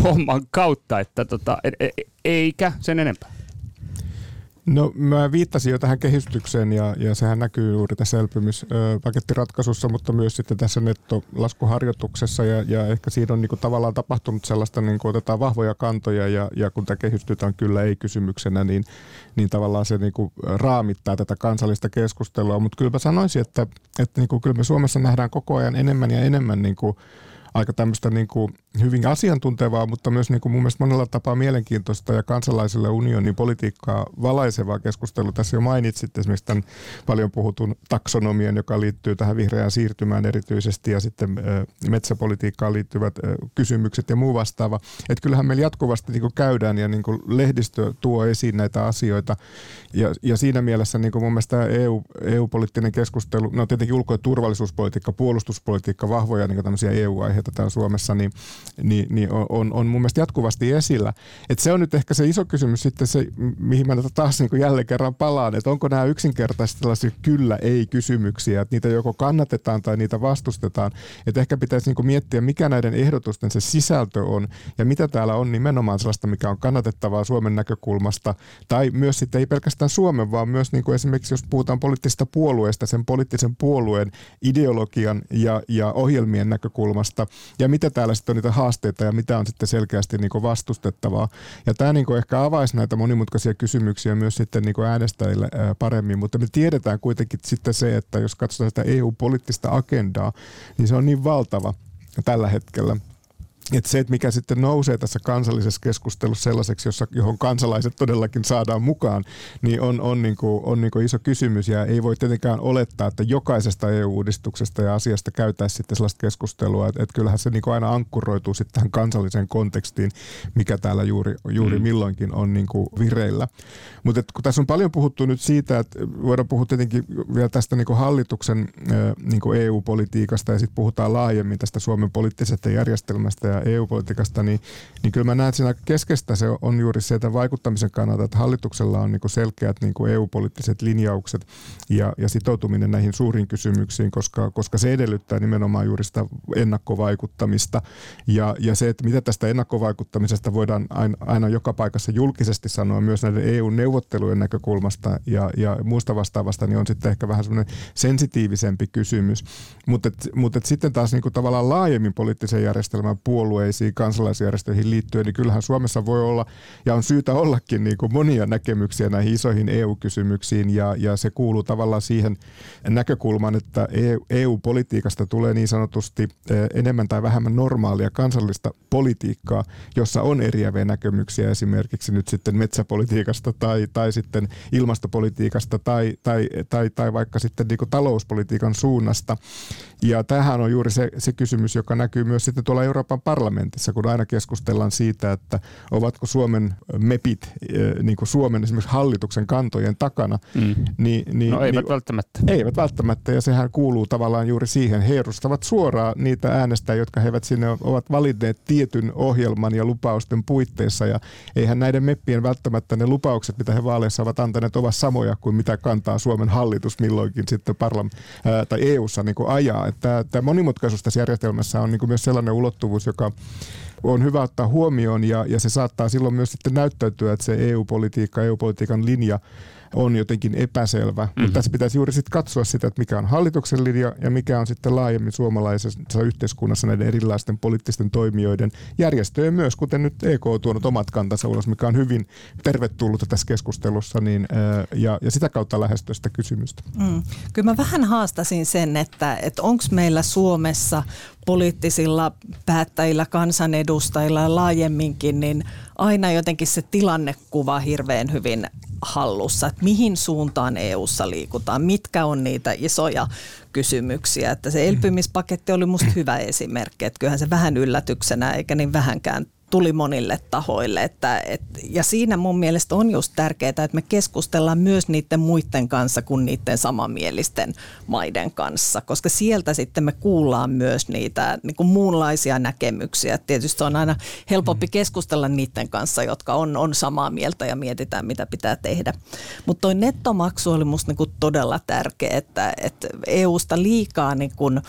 homman kautta, että tota, e, e, eikä sen enempää. No mä viittasin jo tähän kehitykseen ja, ja sehän näkyy juuri tässä elpymispakettiratkaisussa, mutta myös sitten tässä nettolaskuharjoituksessa ja, ja ehkä siinä on niin kuin tavallaan tapahtunut sellaista, niin kuin otetaan vahvoja kantoja ja, ja kun tämä kehistytään kyllä ei kysymyksenä, niin, niin tavallaan se niin kuin raamittaa tätä kansallista keskustelua, mutta kyllä mä sanoisin, että, että niin kuin kyllä me Suomessa nähdään koko ajan enemmän ja enemmän niin kuin aika tämmöistä niin kuin hyvin asiantuntevaa, mutta myös niin kuin mun mielestä monella tapaa mielenkiintoista ja kansalaisille unionin politiikkaa valaisevaa keskustelua. Tässä jo mainitsit esimerkiksi tämän paljon puhutun taksonomian, joka liittyy tähän vihreään siirtymään erityisesti ja sitten metsäpolitiikkaan liittyvät kysymykset ja muu vastaava. Että kyllähän meillä jatkuvasti niin kuin käydään ja niin kuin lehdistö tuo esiin näitä asioita ja, ja siinä mielessä niin kuin mun mielestä EU, EU-poliittinen keskustelu, no tietenkin ulko- ja turvallisuuspolitiikka, puolustuspolitiikka, vahvoja niin tämmöisiä EU-aiheita täällä Suomessa, niin niin, niin on, on mun mielestä jatkuvasti esillä. Et se on nyt ehkä se iso kysymys sitten se, mihin mä taas niin jälleen kerran palaan, että onko nämä yksinkertaisesti tällaisia kyllä-ei-kysymyksiä, että niitä joko kannatetaan tai niitä vastustetaan. Että ehkä pitäisi niin miettiä, mikä näiden ehdotusten se sisältö on ja mitä täällä on nimenomaan sellaista, mikä on kannatettavaa Suomen näkökulmasta tai myös sitten ei pelkästään Suomen, vaan myös niin kuin esimerkiksi jos puhutaan poliittisesta puolueesta, sen poliittisen puolueen ideologian ja, ja ohjelmien näkökulmasta ja mitä täällä sitten on niitä haasteita ja mitä on sitten selkeästi niin vastustettavaa. Ja tämä niin ehkä avaisi näitä monimutkaisia kysymyksiä myös sitten niin äänestäjille paremmin, mutta me tiedetään kuitenkin sitten se, että jos katsotaan sitä EU-poliittista agendaa, niin se on niin valtava tällä hetkellä, että se, että mikä sitten nousee tässä kansallisessa keskustelussa sellaiseksi, jossa, johon kansalaiset todellakin saadaan mukaan, niin on, on, niin kuin, on niin kuin iso kysymys ja ei voi tietenkään olettaa, että jokaisesta EU-uudistuksesta ja asiasta käytäisiin sitten sellaista keskustelua, että, että kyllähän se niin kuin aina ankkuroituu sitten tähän kansalliseen kontekstiin, mikä täällä juuri, juuri mm. milloinkin on niin kuin vireillä. Mutta kun tässä on paljon puhuttu nyt siitä, että voidaan puhua tietenkin vielä tästä niin kuin hallituksen niin kuin EU-politiikasta ja sitten puhutaan laajemmin tästä Suomen poliittisesta järjestelmästä ja EU-politiikasta, niin, niin kyllä mä näen, että siinä keskeistä se on juuri se, että vaikuttamisen kannalta, että hallituksella on niin selkeät niin EU-poliittiset linjaukset ja, ja sitoutuminen näihin suuriin kysymyksiin, koska, koska se edellyttää nimenomaan juuri sitä ennakkovaikuttamista ja, ja se, että mitä tästä ennakkovaikuttamisesta voidaan aina, aina joka paikassa julkisesti sanoa myös näiden EU-neuvottelujen näkökulmasta ja, ja muusta vastaavasta, niin on sitten ehkä vähän semmoinen sensitiivisempi kysymys. Mutta mut sitten taas niin kuin tavallaan laajemmin poliittisen järjestelmän puolue puolueisiin, kansalaisjärjestöihin liittyen, niin kyllähän Suomessa voi olla ja on syytä ollakin niin kuin monia näkemyksiä näihin isoihin EU-kysymyksiin ja, ja se kuuluu tavallaan siihen näkökulmaan, että EU-politiikasta e tulee niin sanotusti eh, enemmän tai vähemmän normaalia kansallista politiikkaa, jossa on eriäviä näkemyksiä esimerkiksi nyt sitten metsäpolitiikasta tai, tai sitten ilmastopolitiikasta tai, tai, tai, tai vaikka sitten niin talouspolitiikan suunnasta. Ja tähän on juuri se, se kysymys, joka näkyy myös sitten tuolla Euroopan parlamentissa, kun aina keskustellaan siitä, että ovatko Suomen MEPit eh, niin kuin Suomen esimerkiksi hallituksen kantojen takana. Mm. Niin, niin, no eivät niin, välttämättä. Eivät välttämättä ja sehän kuuluu tavallaan juuri siihen. He edustavat suoraan niitä äänestäjiä, jotka he eivät sinne ovat valinneet tietyn ohjelman ja lupausten puitteissa ja eihän näiden MEPPien välttämättä ne lupaukset, mitä he vaaleissa ovat antaneet, ovat samoja kuin mitä kantaa Suomen hallitus milloinkin sitten parlam- ää, tai EU-ssa niin ajaa. Että tämä monimutkaisuus tässä järjestelmässä on niin myös sellainen ulottuvuus, joka joka on hyvä ottaa huomioon ja, ja se saattaa silloin myös sitten näyttäytyä, että se EU-politiikka, EU-politiikan linja on jotenkin epäselvä. Mm-hmm. Mutta tässä pitäisi juuri sitten katsoa sitä, että mikä on hallituksen linja ja mikä on sitten laajemmin suomalaisessa yhteiskunnassa näiden erilaisten poliittisten toimijoiden järjestöjen myös, kuten nyt EK on tuonut omat kantansa ulos, mikä on hyvin tervetullut tässä keskustelussa niin, ja, ja sitä kautta lähestyä sitä kysymystä. Mm. Kyllä mä vähän haastasin sen, että, että onko meillä Suomessa poliittisilla päättäjillä, kansanedustajilla ja laajemminkin, niin aina jotenkin se tilannekuva hirveän hyvin hallussa, että mihin suuntaan EU:ssa liikutaan, mitkä on niitä isoja kysymyksiä. Että se elpymispaketti oli musta hyvä esimerkki, että kyllähän se vähän yllätyksenä eikä niin vähänkään tuli monille tahoille. Että, et, ja siinä mun mielestä on just tärkeää, että me keskustellaan myös niiden muiden kanssa kuin niiden samanmielisten maiden kanssa, koska sieltä sitten me kuullaan myös niitä niin kuin muunlaisia näkemyksiä. Tietysti on aina helpompi mm. keskustella niiden kanssa, jotka on, on samaa mieltä ja mietitään, mitä pitää tehdä. Mutta toi nettomaksu oli musta niin kuin todella tärkeä, että, että EUsta liikaa niin kuin,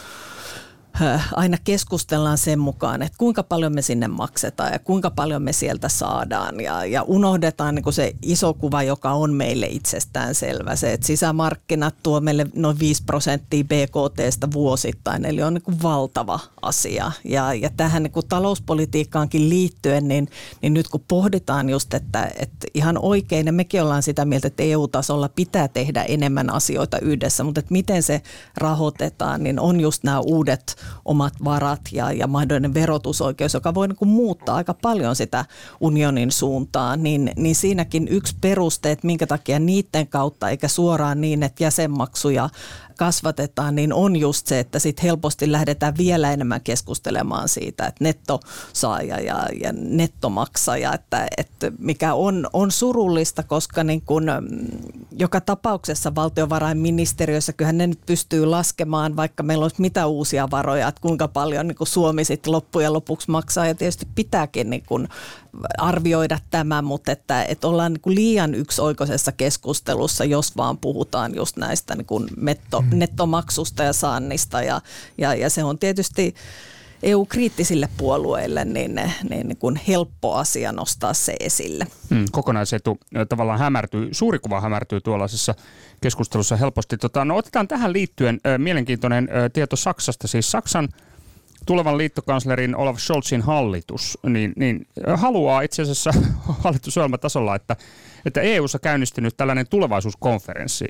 aina keskustellaan sen mukaan, että kuinka paljon me sinne maksetaan ja kuinka paljon me sieltä saadaan. Ja, ja unohdetaan niin se iso kuva, joka on meille itsestään selvä. Se, että sisämarkkinat tuo meille noin 5 prosenttia BKTstä vuosittain, eli on niin valtava asia. Ja, ja tähän niin talouspolitiikkaankin liittyen, niin, niin nyt kun pohditaan just, että, että ihan oikein, ja mekin ollaan sitä mieltä, että EU-tasolla pitää tehdä enemmän asioita yhdessä, mutta että miten se rahoitetaan, niin on just nämä uudet omat varat ja, ja mahdollinen verotusoikeus, joka voi niin kuin muuttaa aika paljon sitä unionin suuntaan, niin, niin siinäkin yksi peruste, että minkä takia niiden kautta eikä suoraan niin, että jäsenmaksuja kasvatetaan, niin on just se, että sit helposti lähdetään vielä enemmän keskustelemaan siitä, että nettosaaja ja, ja nettomaksaja, että, että mikä on, on surullista, koska niin kun, mm, joka tapauksessa valtiovarainministeriössä kyllähän ne nyt pystyy laskemaan, vaikka meillä olisi mitä uusia varoja, että kuinka paljon niin Suomi sitten loppujen lopuksi maksaa. Ja tietysti pitääkin niin kun arvioida tämä, mutta että, että ollaan niin liian yksioikoisessa keskustelussa, jos vaan puhutaan just näistä niin netto, mm. nettomaksusta ja saannista ja, ja, ja se on tietysti EU-kriittisille puolueille niin, niin, niin kuin helppo asia nostaa se esille. Hmm, kokonaisetu tavallaan hämärtyy, suuri kuva hämärtyy tuollaisessa keskustelussa helposti. Tota, no otetaan tähän liittyen äh, mielenkiintoinen äh, tieto Saksasta. Siis Saksan tulevan liittokanslerin Olaf Scholzin hallitus niin, niin haluaa itse asiassa [LAUGHS] hallitusohjelmatasolla, että, että EU-ssa käynnistynyt tällainen tulevaisuuskonferenssi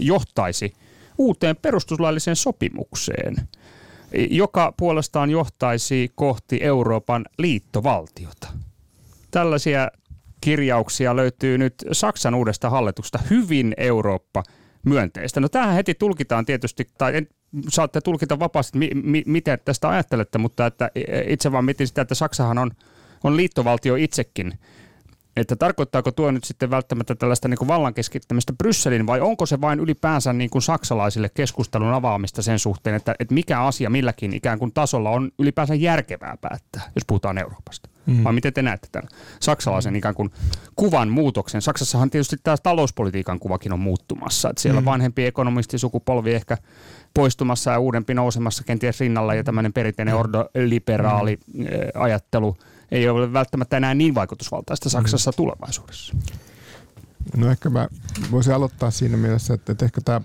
johtaisi uuteen perustuslailliseen sopimukseen, joka puolestaan johtaisi kohti Euroopan liittovaltiota. Tällaisia kirjauksia löytyy nyt Saksan uudesta hallituksesta hyvin Eurooppa myönteistä. No tähän heti tulkitaan tietysti, tai saatte tulkita vapaasti, mi, mi, miten tästä ajattelette, mutta että itse vaan mietin sitä, että Saksahan on, on liittovaltio itsekin. Että tarkoittaako tuo nyt sitten välttämättä tällaista niin kuin vallan keskittämistä Brysselin vai onko se vain ylipäänsä niin kuin saksalaisille keskustelun avaamista sen suhteen, että, että mikä asia milläkin ikään kuin tasolla on ylipäänsä järkevää päättää, jos puhutaan Euroopasta? Mm. Vai miten te näette tämän saksalaisen ikään kuin kuvan muutoksen? Saksassahan tietysti tämä talouspolitiikan kuvakin on muuttumassa. Että siellä mm. vanhempi ekonomistisukupolvi ehkä poistumassa ja uudempi nousemassa kenties rinnalla ja tämmöinen perinteinen ordoliberaali mm. ajattelu ei ole välttämättä enää niin vaikutusvaltaista. Saksassa mm. tulevaisuudessa. No ehkä mä voisin aloittaa siinä mielessä, että, että ehkä tämä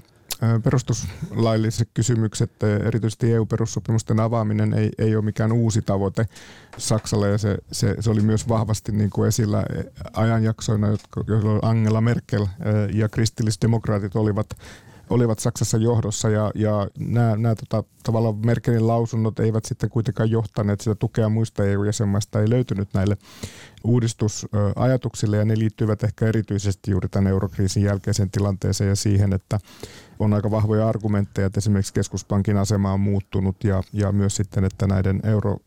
perustuslailliset kysymykset, erityisesti EU-perussopimusten avaaminen ei, ei ole mikään uusi tavoite Saksalle ja se, se, se oli myös vahvasti niin kuin esillä ajanjaksoina, jolloin Angela Merkel ja kristillisdemokraatit olivat olivat Saksassa johdossa ja, ja nämä, nämä tota, tavallaan Merkelin lausunnot eivät sitten kuitenkaan johtaneet sitä tukea muista EU-jäsenmaista, ei löytynyt näille uudistusajatuksille. Ja ne liittyvät ehkä erityisesti juuri tämän eurokriisin jälkeiseen tilanteeseen ja siihen, että on aika vahvoja argumentteja, että esimerkiksi keskuspankin asema on muuttunut ja, ja myös sitten, että näiden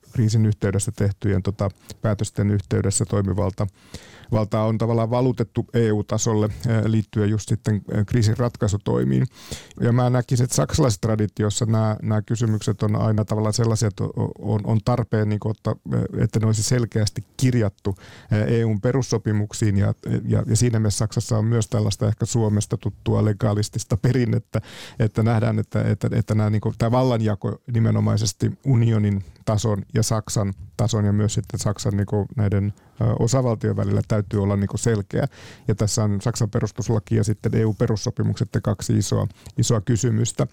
eurokriisin yhteydessä tehtyjen tota, päätösten yhteydessä toimivalta valtaa on tavallaan valutettu EU-tasolle liittyen just sitten kriisin ratkaisutoimiin. Ja mä näkisin, että saksalaisessa traditiossa nämä, nämä kysymykset on aina tavallaan sellaisia, että on, on tarpeen, niin ottaa, että ne olisi selkeästi kirjattu EUn perussopimuksiin ja, ja, ja siinä mielessä Saksassa on myös tällaista ehkä Suomesta tuttua legalistista perinnettä, että nähdään, että, että, että nämä, niin kuin, tämä vallanjako nimenomaisesti unionin tason ja Saksan tason ja myös sitten Saksan niin kuin näiden osavaltion välillä täytyy olla niin kuin selkeä. Ja tässä on Saksan perustuslaki ja sitten EU-perussopimukset kaksi isoa, isoa kysymystä.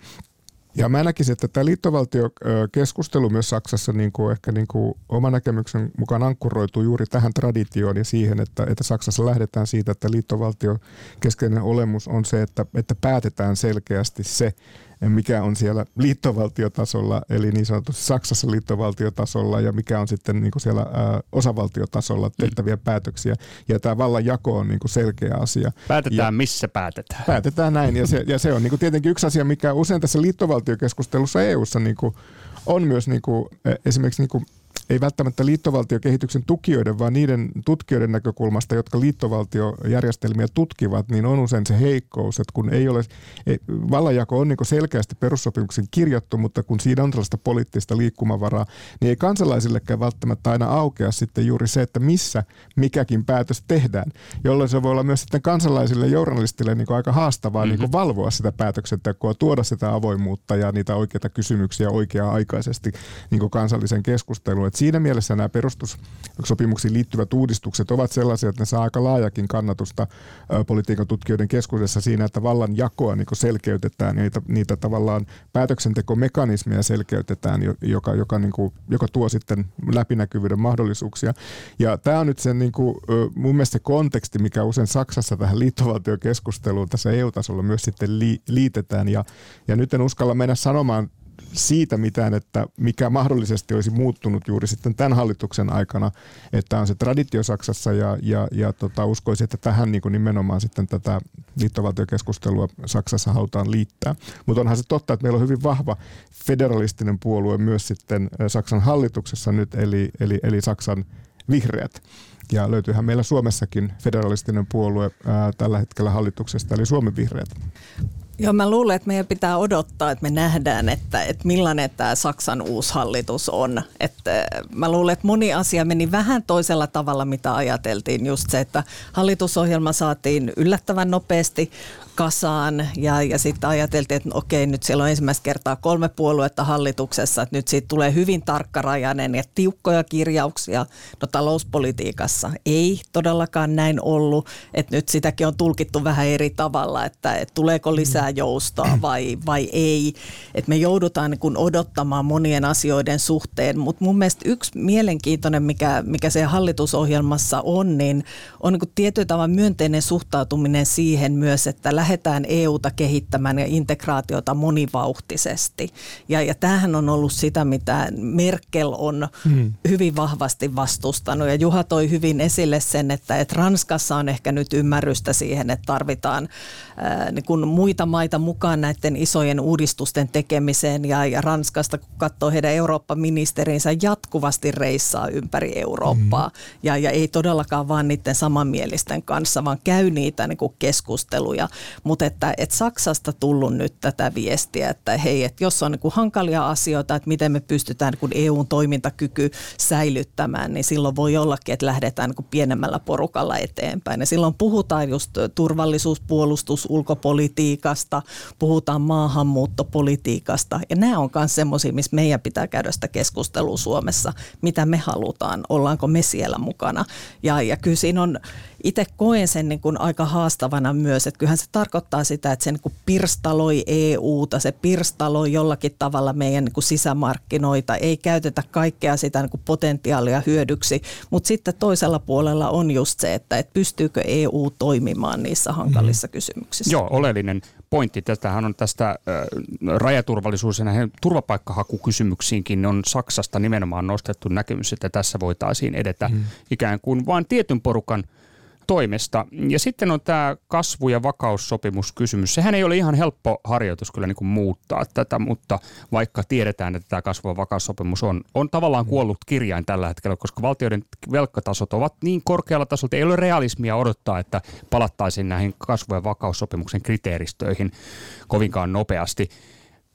Ja mä näkisin, että tämä liittovaltiokeskustelu myös Saksassa niin kuin ehkä niin kuin oma näkemyksen mukaan ankkuroituu juuri tähän traditioon ja siihen, että, että Saksassa lähdetään siitä, että liittovaltio keskeinen olemus on se, että, että päätetään selkeästi se, mikä on siellä liittovaltiotasolla, eli niin sanotusti Saksassa liittovaltiotasolla ja mikä on sitten niin kuin siellä ää, osavaltiotasolla tehtäviä mm. päätöksiä. Ja tämä vallan jako on niin kuin selkeä asia. Päätetään, ja missä päätetään. Päätetään näin, ja se, ja se on niin kuin tietenkin yksi asia, mikä usein tässä liittovaltiokeskustelussa EU-ssa niin kuin on myös niin kuin, esimerkiksi niin kuin ei välttämättä liittovaltiokehityksen tukijoiden, vaan niiden tutkijoiden näkökulmasta, jotka liittovaltiojärjestelmiä tutkivat, niin on usein se heikkous, että kun ei ole, ei, vallanjako on niin selkeästi perussopimuksen kirjattu, mutta kun siinä on tällaista poliittista liikkumavaraa, niin ei kansalaisillekään välttämättä aina aukea sitten juuri se, että missä mikäkin päätös tehdään, jolloin se voi olla myös sitten kansalaisille journalistille niin aika haastavaa mm-hmm. niin valvoa sitä päätöksentekoa, tuoda sitä avoimuutta ja niitä oikeita kysymyksiä oikea-aikaisesti niin kansallisen keskusteluun. Et siinä mielessä nämä perustussopimuksiin liittyvät uudistukset ovat sellaisia, että ne saa aika laajakin kannatusta politiikan tutkijoiden keskuudessa siinä, että vallan jakoa niin selkeytetään ja niitä, niitä tavallaan päätöksentekomekanismeja selkeytetään, joka, joka, niin kuin, joka tuo sitten läpinäkyvyyden mahdollisuuksia. Ja tämä on nyt se niin kuin, mun mielestä se konteksti, mikä usein Saksassa tähän liittovaltiokeskusteluun tässä EU-tasolla myös sitten liitetään. Ja, ja nyt en uskalla mennä sanomaan siitä mitään, että mikä mahdollisesti olisi muuttunut juuri sitten tämän hallituksen aikana, että on se traditio Saksassa ja, ja, ja tota, uskoisin, että tähän niin kuin nimenomaan sitten tätä liittovaltiokeskustelua Saksassa halutaan liittää. Mutta onhan se totta, että meillä on hyvin vahva federalistinen puolue myös sitten Saksan hallituksessa nyt, eli, eli, eli Saksan vihreät. Ja löytyyhän meillä Suomessakin federalistinen puolue ää, tällä hetkellä hallituksesta, eli Suomen vihreät. Joo, mä luulen, että meidän pitää odottaa, että me nähdään, että, että millainen tämä Saksan uusi hallitus on. Että mä luulen, että moni asia meni vähän toisella tavalla, mitä ajateltiin. Just se, että hallitusohjelma saatiin yllättävän nopeasti kasaan ja, ja sitten ajateltiin, että okei, nyt siellä on ensimmäistä kertaa kolme puoluetta hallituksessa, että nyt siitä tulee hyvin tarkkarajainen ja tiukkoja kirjauksia. No talouspolitiikassa ei todellakaan näin ollut, että nyt sitäkin on tulkittu vähän eri tavalla, että, että tuleeko lisää joustoa vai, vai ei. Että me joudutaan niin kun odottamaan monien asioiden suhteen, mutta mun mielestä yksi mielenkiintoinen, mikä, mikä se hallitusohjelmassa on, niin on niin tietyllä tavalla myönteinen suhtautuminen siihen myös, että lähdetään EUta kehittämään ja integraatiota monivauhtisesti. Ja, ja tämähän on ollut sitä, mitä Merkel on hmm. hyvin vahvasti vastustanut. Ja Juha toi hyvin esille sen, että, että Ranskassa on ehkä nyt ymmärrystä siihen, että tarvitaan niin kuin muita maita mukaan näiden isojen uudistusten tekemiseen. Ja, ja Ranskasta, kun katsoo heidän Eurooppa-ministerinsä, jatkuvasti reissaa ympäri Eurooppaa. Hmm. Ja, ja ei todellakaan vaan niiden samanmielisten kanssa, vaan käy niitä niin kuin keskusteluja. Mutta että, että Saksasta tullut nyt tätä viestiä, että hei, että jos on niin kuin hankalia asioita, että miten me pystytään niin kuin EUn toimintakyky säilyttämään, niin silloin voi ollakin, että lähdetään niin kuin pienemmällä porukalla eteenpäin. Ja silloin puhutaan just turvallisuus, puolustus, ulkopolitiikasta, puhutaan maahanmuuttopolitiikasta. Ja nämä on myös semmoisia, missä meidän pitää käydä sitä keskustelua Suomessa, mitä me halutaan, ollaanko me siellä mukana. Ja, ja kyllä siinä on itse koen sen niin kuin aika haastavana myös, että kyllähän se tarkoittaa sitä, että se niin kuin pirstaloi EUta, se pirstaloi jollakin tavalla meidän niin kuin sisämarkkinoita, ei käytetä kaikkea sitä niin kuin potentiaalia hyödyksi, mutta sitten toisella puolella on just se, että, että pystyykö EU toimimaan niissä hankalissa mm. kysymyksissä. Joo, oleellinen pointti. Tästähän on tästä äh, rajaturvallisuus ja näihin turvapaikkahakukysymyksiinkin on Saksasta nimenomaan nostettu näkemys, että tässä voitaisiin edetä mm. ikään kuin vain tietyn porukan – toimesta. Ja sitten on tämä kasvu- ja vakaussopimuskysymys. Sehän ei ole ihan helppo harjoitus kyllä niin kuin muuttaa tätä, mutta vaikka tiedetään, että tämä kasvu- ja vakaussopimus on, on tavallaan kuollut kirjain tällä hetkellä, koska valtioiden velkatasot ovat niin korkealla tasolla, että ei ole realismia odottaa, että palattaisiin näihin kasvu- ja vakaussopimuksen kriteeristöihin kovinkaan nopeasti.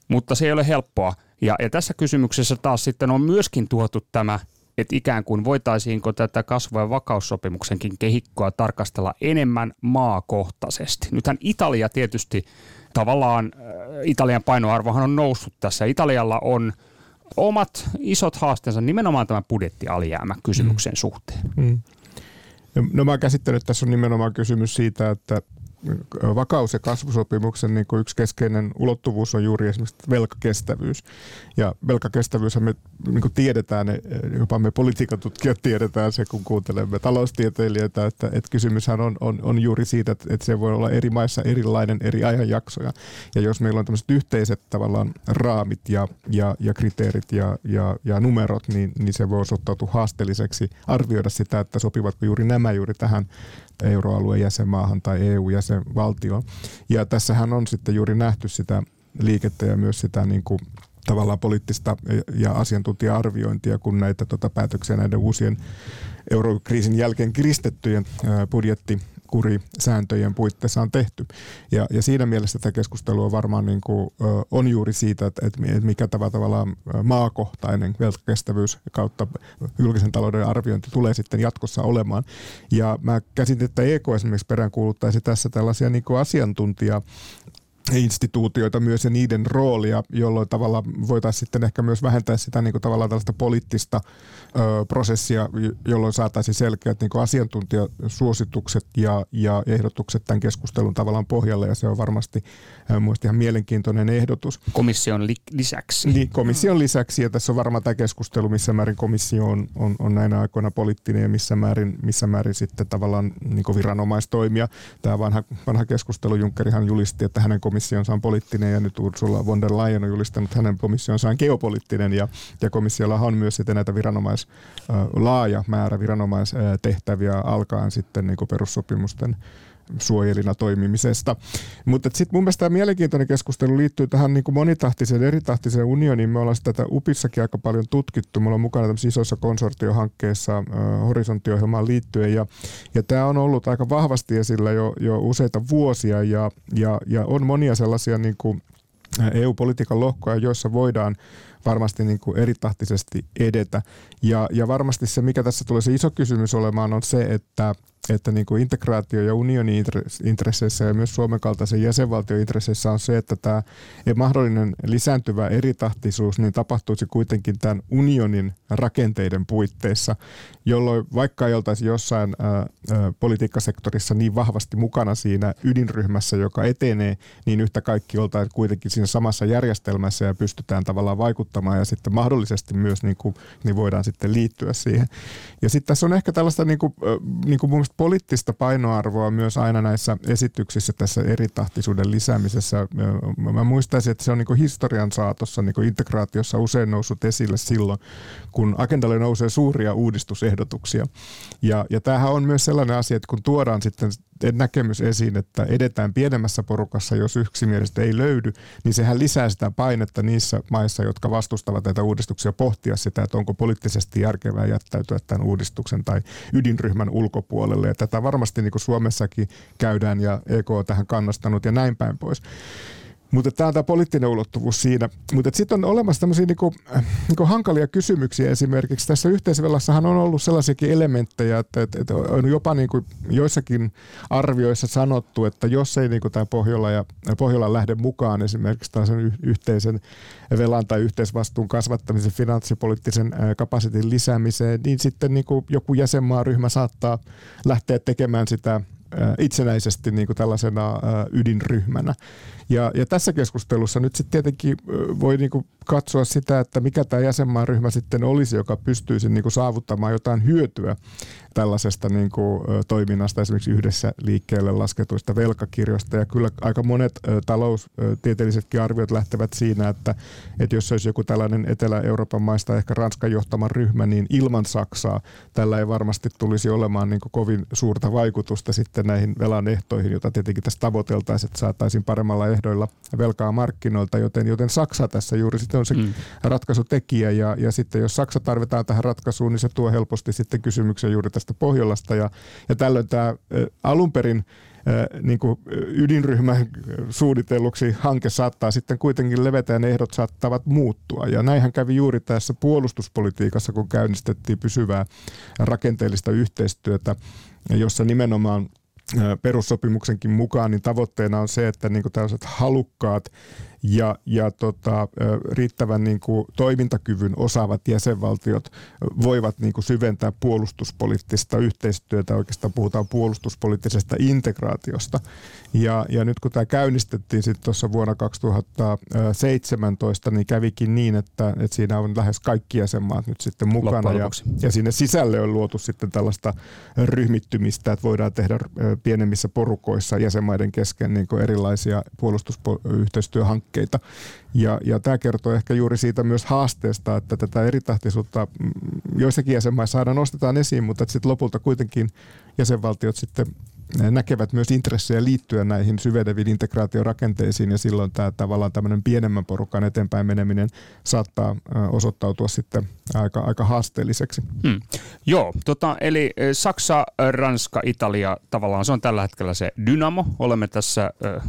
Mutta se ei ole helppoa. Ja, ja tässä kysymyksessä taas sitten on myöskin tuotu tämä että ikään kuin voitaisiinko tätä kasvu- ja vakaussopimuksenkin kehikkoa tarkastella enemmän maakohtaisesti. Nythän Italia tietysti tavallaan, äh, Italian painoarvohan on noussut tässä. Italialla on omat isot haasteensa nimenomaan tämän budjettialijäämä kysymyksen mm. suhteen. Mm. No mä käsittelen, että tässä on nimenomaan kysymys siitä, että vakaus- ja kasvusopimuksen niin kuin yksi keskeinen ulottuvuus on juuri esimerkiksi velkakestävyys. Ja velkakestävyys me niin kuin tiedetään, jopa me politiikan tutkijat tiedetään se, kun kuuntelemme taloustieteilijöitä, että, että kysymyshän on, on, on juuri siitä, että, että se voi olla eri maissa erilainen eri ajanjaksoja. Ja jos meillä on tämmöiset yhteiset tavallaan raamit ja, ja, ja kriteerit ja, ja, ja numerot, niin, niin se voi osoittautua haasteelliseksi arvioida sitä, että sopivatko juuri nämä juuri tähän euroalueen jäsenmaahan tai EU-jäsenvaltioon. Ja tässähän on sitten juuri nähty sitä liikettä ja myös sitä niin kuin tavallaan poliittista ja asiantuntija-arviointia, kun näitä tota, päätöksiä näiden uusien eurokriisin jälkeen kiristettyjen budjetti kurisääntöjen puitteissa on tehty. Ja, ja siinä mielessä tämä keskustelu on varmaan niin kuin, on juuri siitä, että, että mikä tavallaan maakohtainen velkakestävyys kautta julkisen talouden arviointi tulee sitten jatkossa olemaan. Ja mä käsitin, että EK esimerkiksi peräänkuuluttaisi tässä tällaisia niin kuin asiantuntija instituutioita myös ja niiden roolia, jolloin tavalla voitaisiin sitten ehkä myös vähentää sitä niin kuin tavallaan tällaista poliittista ö, prosessia, jolloin saataisiin selkeät niin kuin asiantuntijasuositukset ja, ja ehdotukset tämän keskustelun tavallaan pohjalle ja se on varmasti Mielestäni ihan mielenkiintoinen ehdotus. Komission li- lisäksi. Niin, komission lisäksi, ja tässä on varmaan tämä keskustelu, missä määrin komissio on, on, on näinä aikoina poliittinen ja missä määrin, missä määrin sitten tavallaan niin viranomaistoimia. Tämä vanha, vanha keskustelu, Junckerihan julisti, että hänen komissionsa on poliittinen ja nyt Ursula von der Leyen on julistanut hänen komissionsa on geopoliittinen ja, ja komissiolla on myös sitten näitä viranomais, laaja määrä viranomaistehtäviä alkaen sitten niin perussopimusten suojelina toimimisesta. Mutta sitten mun mielestä tämä mielenkiintoinen keskustelu liittyy tähän niin kuin monitahtiseen, eritahtiseen unioniin. Me ollaan tätä UPissakin aika paljon tutkittu. Me ollaan mukana tämmöisissä isoissa konsortiohankkeissa äh, horisonttiohjelmaan liittyen ja, ja tämä on ollut aika vahvasti esillä jo, jo useita vuosia ja, ja, ja on monia sellaisia niin kuin EU-politiikan lohkoja, joissa voidaan varmasti niin kuin eritahtisesti edetä. Ja, ja varmasti se, mikä tässä tulee se iso kysymys olemaan, on se, että että niin kuin integraatio ja unionin intresseissä ja myös Suomen kaltaisen jäsenvaltiointresseissä on se, että tämä mahdollinen lisääntyvä eritahtisuus niin tapahtuisi kuitenkin tämän unionin rakenteiden puitteissa, jolloin vaikka ei oltaisi jossain ää, ää, politiikkasektorissa niin vahvasti mukana siinä ydinryhmässä, joka etenee, niin yhtä kaikki oltaisiin kuitenkin siinä samassa järjestelmässä ja pystytään tavallaan vaikuttamaan ja sitten mahdollisesti myös niin kuin, niin voidaan sitten liittyä siihen. Ja sitten tässä on ehkä tällaista niin kuin, niin kuin mun poliittista painoarvoa myös aina näissä esityksissä tässä eritahtisuuden lisäämisessä. Mä muistaisin, että se on niin historian saatossa niin integraatiossa usein noussut esille silloin, kun agendalle nousee suuria uudistusehdotuksia. Ja, ja tämähän on myös sellainen asia, että kun tuodaan sitten näkemys esiin, että edetään pienemmässä porukassa, jos yksimielistä ei löydy, niin sehän lisää sitä painetta niissä maissa, jotka vastustavat näitä uudistuksia, pohtia sitä, että onko poliittisesti järkevää jättäytyä tämän uudistuksen tai ydinryhmän ulkopuolelle. Ja tätä varmasti niin kuin Suomessakin käydään ja EK on tähän kannastanut ja näin päin pois. Mutta tämä on tämä poliittinen ulottuvuus siinä. Mutta sitten on olemassa tämmöisiä niinku, niinku hankalia kysymyksiä esimerkiksi. Tässä yhteisvelassahan on ollut sellaisiakin elementtejä, että, että, että on jopa niinku joissakin arvioissa sanottu, että jos ei niinku tämä Pohjola ja Pohjola lähde mukaan esimerkiksi tällaisen yhteisen velan tai yhteisvastuun kasvattamisen finanssipoliittisen kapasitin lisäämiseen, niin sitten niinku joku jäsenmaaryhmä saattaa lähteä tekemään sitä itsenäisesti niin kuin tällaisena ydinryhmänä. Ja, ja tässä keskustelussa nyt sitten tietenkin voi niin kuin katsoa sitä, että mikä tämä jäsenmaaryhmä sitten olisi, joka pystyisi niin kuin saavuttamaan jotain hyötyä tällaisesta niin kuin, toiminnasta, esimerkiksi yhdessä liikkeelle lasketuista velkakirjoista. Ja kyllä aika monet taloustieteellisetkin arviot lähtevät siinä, että, että jos olisi joku tällainen Etelä-Euroopan maista, ehkä Ranskan johtama ryhmä, niin ilman Saksaa tällä ei varmasti tulisi olemaan niin kuin kovin suurta vaikutusta sitten näihin velan ehtoihin, joita tietenkin tässä tavoiteltaisiin, että saataisiin paremmalla ehdoilla velkaa markkinoilta, joten, joten Saksa tässä juuri sitten on se mm. ratkaisutekijä ja, ja sitten jos Saksa tarvitaan tähän ratkaisuun, niin se tuo helposti sitten kysymyksen juuri tästä Pohjolasta ja, ja tällöin tämä alun perin niin kuin ydinryhmän suunnitelluksi hanke saattaa sitten kuitenkin levetä ja ne ehdot saattavat muuttua. Ja näinhän kävi juuri tässä puolustuspolitiikassa, kun käynnistettiin pysyvää rakenteellista yhteistyötä, jossa nimenomaan perussopimuksenkin mukaan, niin tavoitteena on se, että niin tällaiset halukkaat ja, ja tota, riittävän niin kuin toimintakyvyn osaavat jäsenvaltiot voivat niin kuin syventää puolustuspoliittista yhteistyötä, oikeastaan puhutaan puolustuspoliittisesta integraatiosta. Ja, ja nyt kun tämä käynnistettiin sitten tuossa vuonna 2017, niin kävikin niin, että, että siinä on lähes kaikki jäsenmaat nyt sitten mukana. Ja, ja sinne sisälle on luotu sitten tällaista ryhmittymistä, että voidaan tehdä pienemmissä porukoissa jäsenmaiden kesken niin kuin erilaisia puolustusyhteistyöhankkeita hankkeita. Ja, ja tämä kertoo ehkä juuri siitä myös haasteesta, että tätä eritahtisuutta joissakin jäsenmaissa saadaan nostetaan esiin, mutta sitten lopulta kuitenkin jäsenvaltiot sitten näkevät myös intressejä liittyä näihin syveneviin integraatiorakenteisiin ja silloin tämä tavallaan tämmöinen pienemmän porukan eteenpäin meneminen saattaa osoittautua sitten aika, aika haasteelliseksi. Hmm. Joo, tota, eli Saksa, Ranska, Italia, tavallaan se on tällä hetkellä se dynamo. Olemme tässä ö,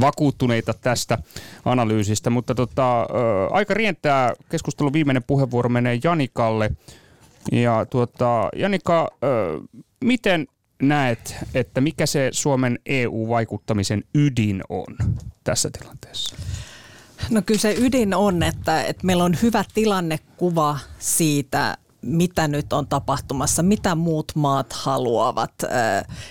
vakuuttuneita tästä analyysistä, mutta tota, ö, aika rientää. Keskustelun viimeinen puheenvuoro menee Janikalle. Ja tuota, Janika, miten näet, että mikä se Suomen EU-vaikuttamisen ydin on tässä tilanteessa? No kyllä se ydin on, että, että meillä on hyvä tilannekuva siitä, mitä nyt on tapahtumassa, mitä muut maat haluavat,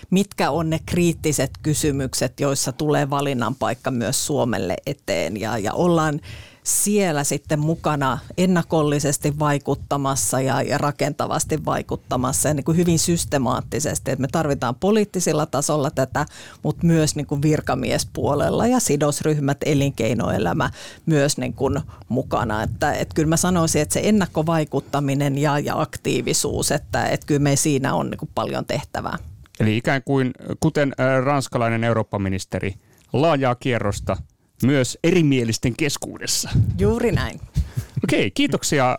mitkä on ne kriittiset kysymykset, joissa tulee valinnan paikka myös Suomelle eteen ja, ja ollaan siellä sitten mukana ennakollisesti vaikuttamassa ja, ja rakentavasti vaikuttamassa ja niin kuin hyvin systemaattisesti. Että me tarvitaan poliittisella tasolla tätä, mutta myös niin kuin virkamiespuolella ja sidosryhmät, elinkeinoelämä myös niin kuin mukana. Että, että kyllä mä sanoisin, että se ennakkovaikuttaminen ja, ja aktiivisuus, että, että kyllä me siinä on niin kuin paljon tehtävää. Eli ikään kuin, kuten ranskalainen Eurooppa-ministeri, laajaa kierrosta – myös erimielisten keskuudessa. Juuri näin. Okei, kiitoksia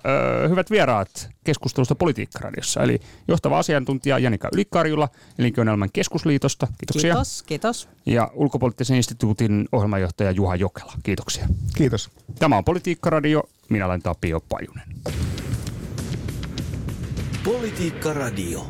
hyvät vieraat keskustelusta Politiikkaradiossa. Eli johtava asiantuntija Janika Ylikarjula Elinkeinoelämän keskusliitosta. Kiitoksia. Kiitos, kiitos. Ja ulkopoliittisen instituutin ohjelmanjohtaja Juha Jokela. Kiitoksia. Kiitos. Tämä on Politiikkaradio. Minä olen Tapio Pajunen. Politiikkaradio.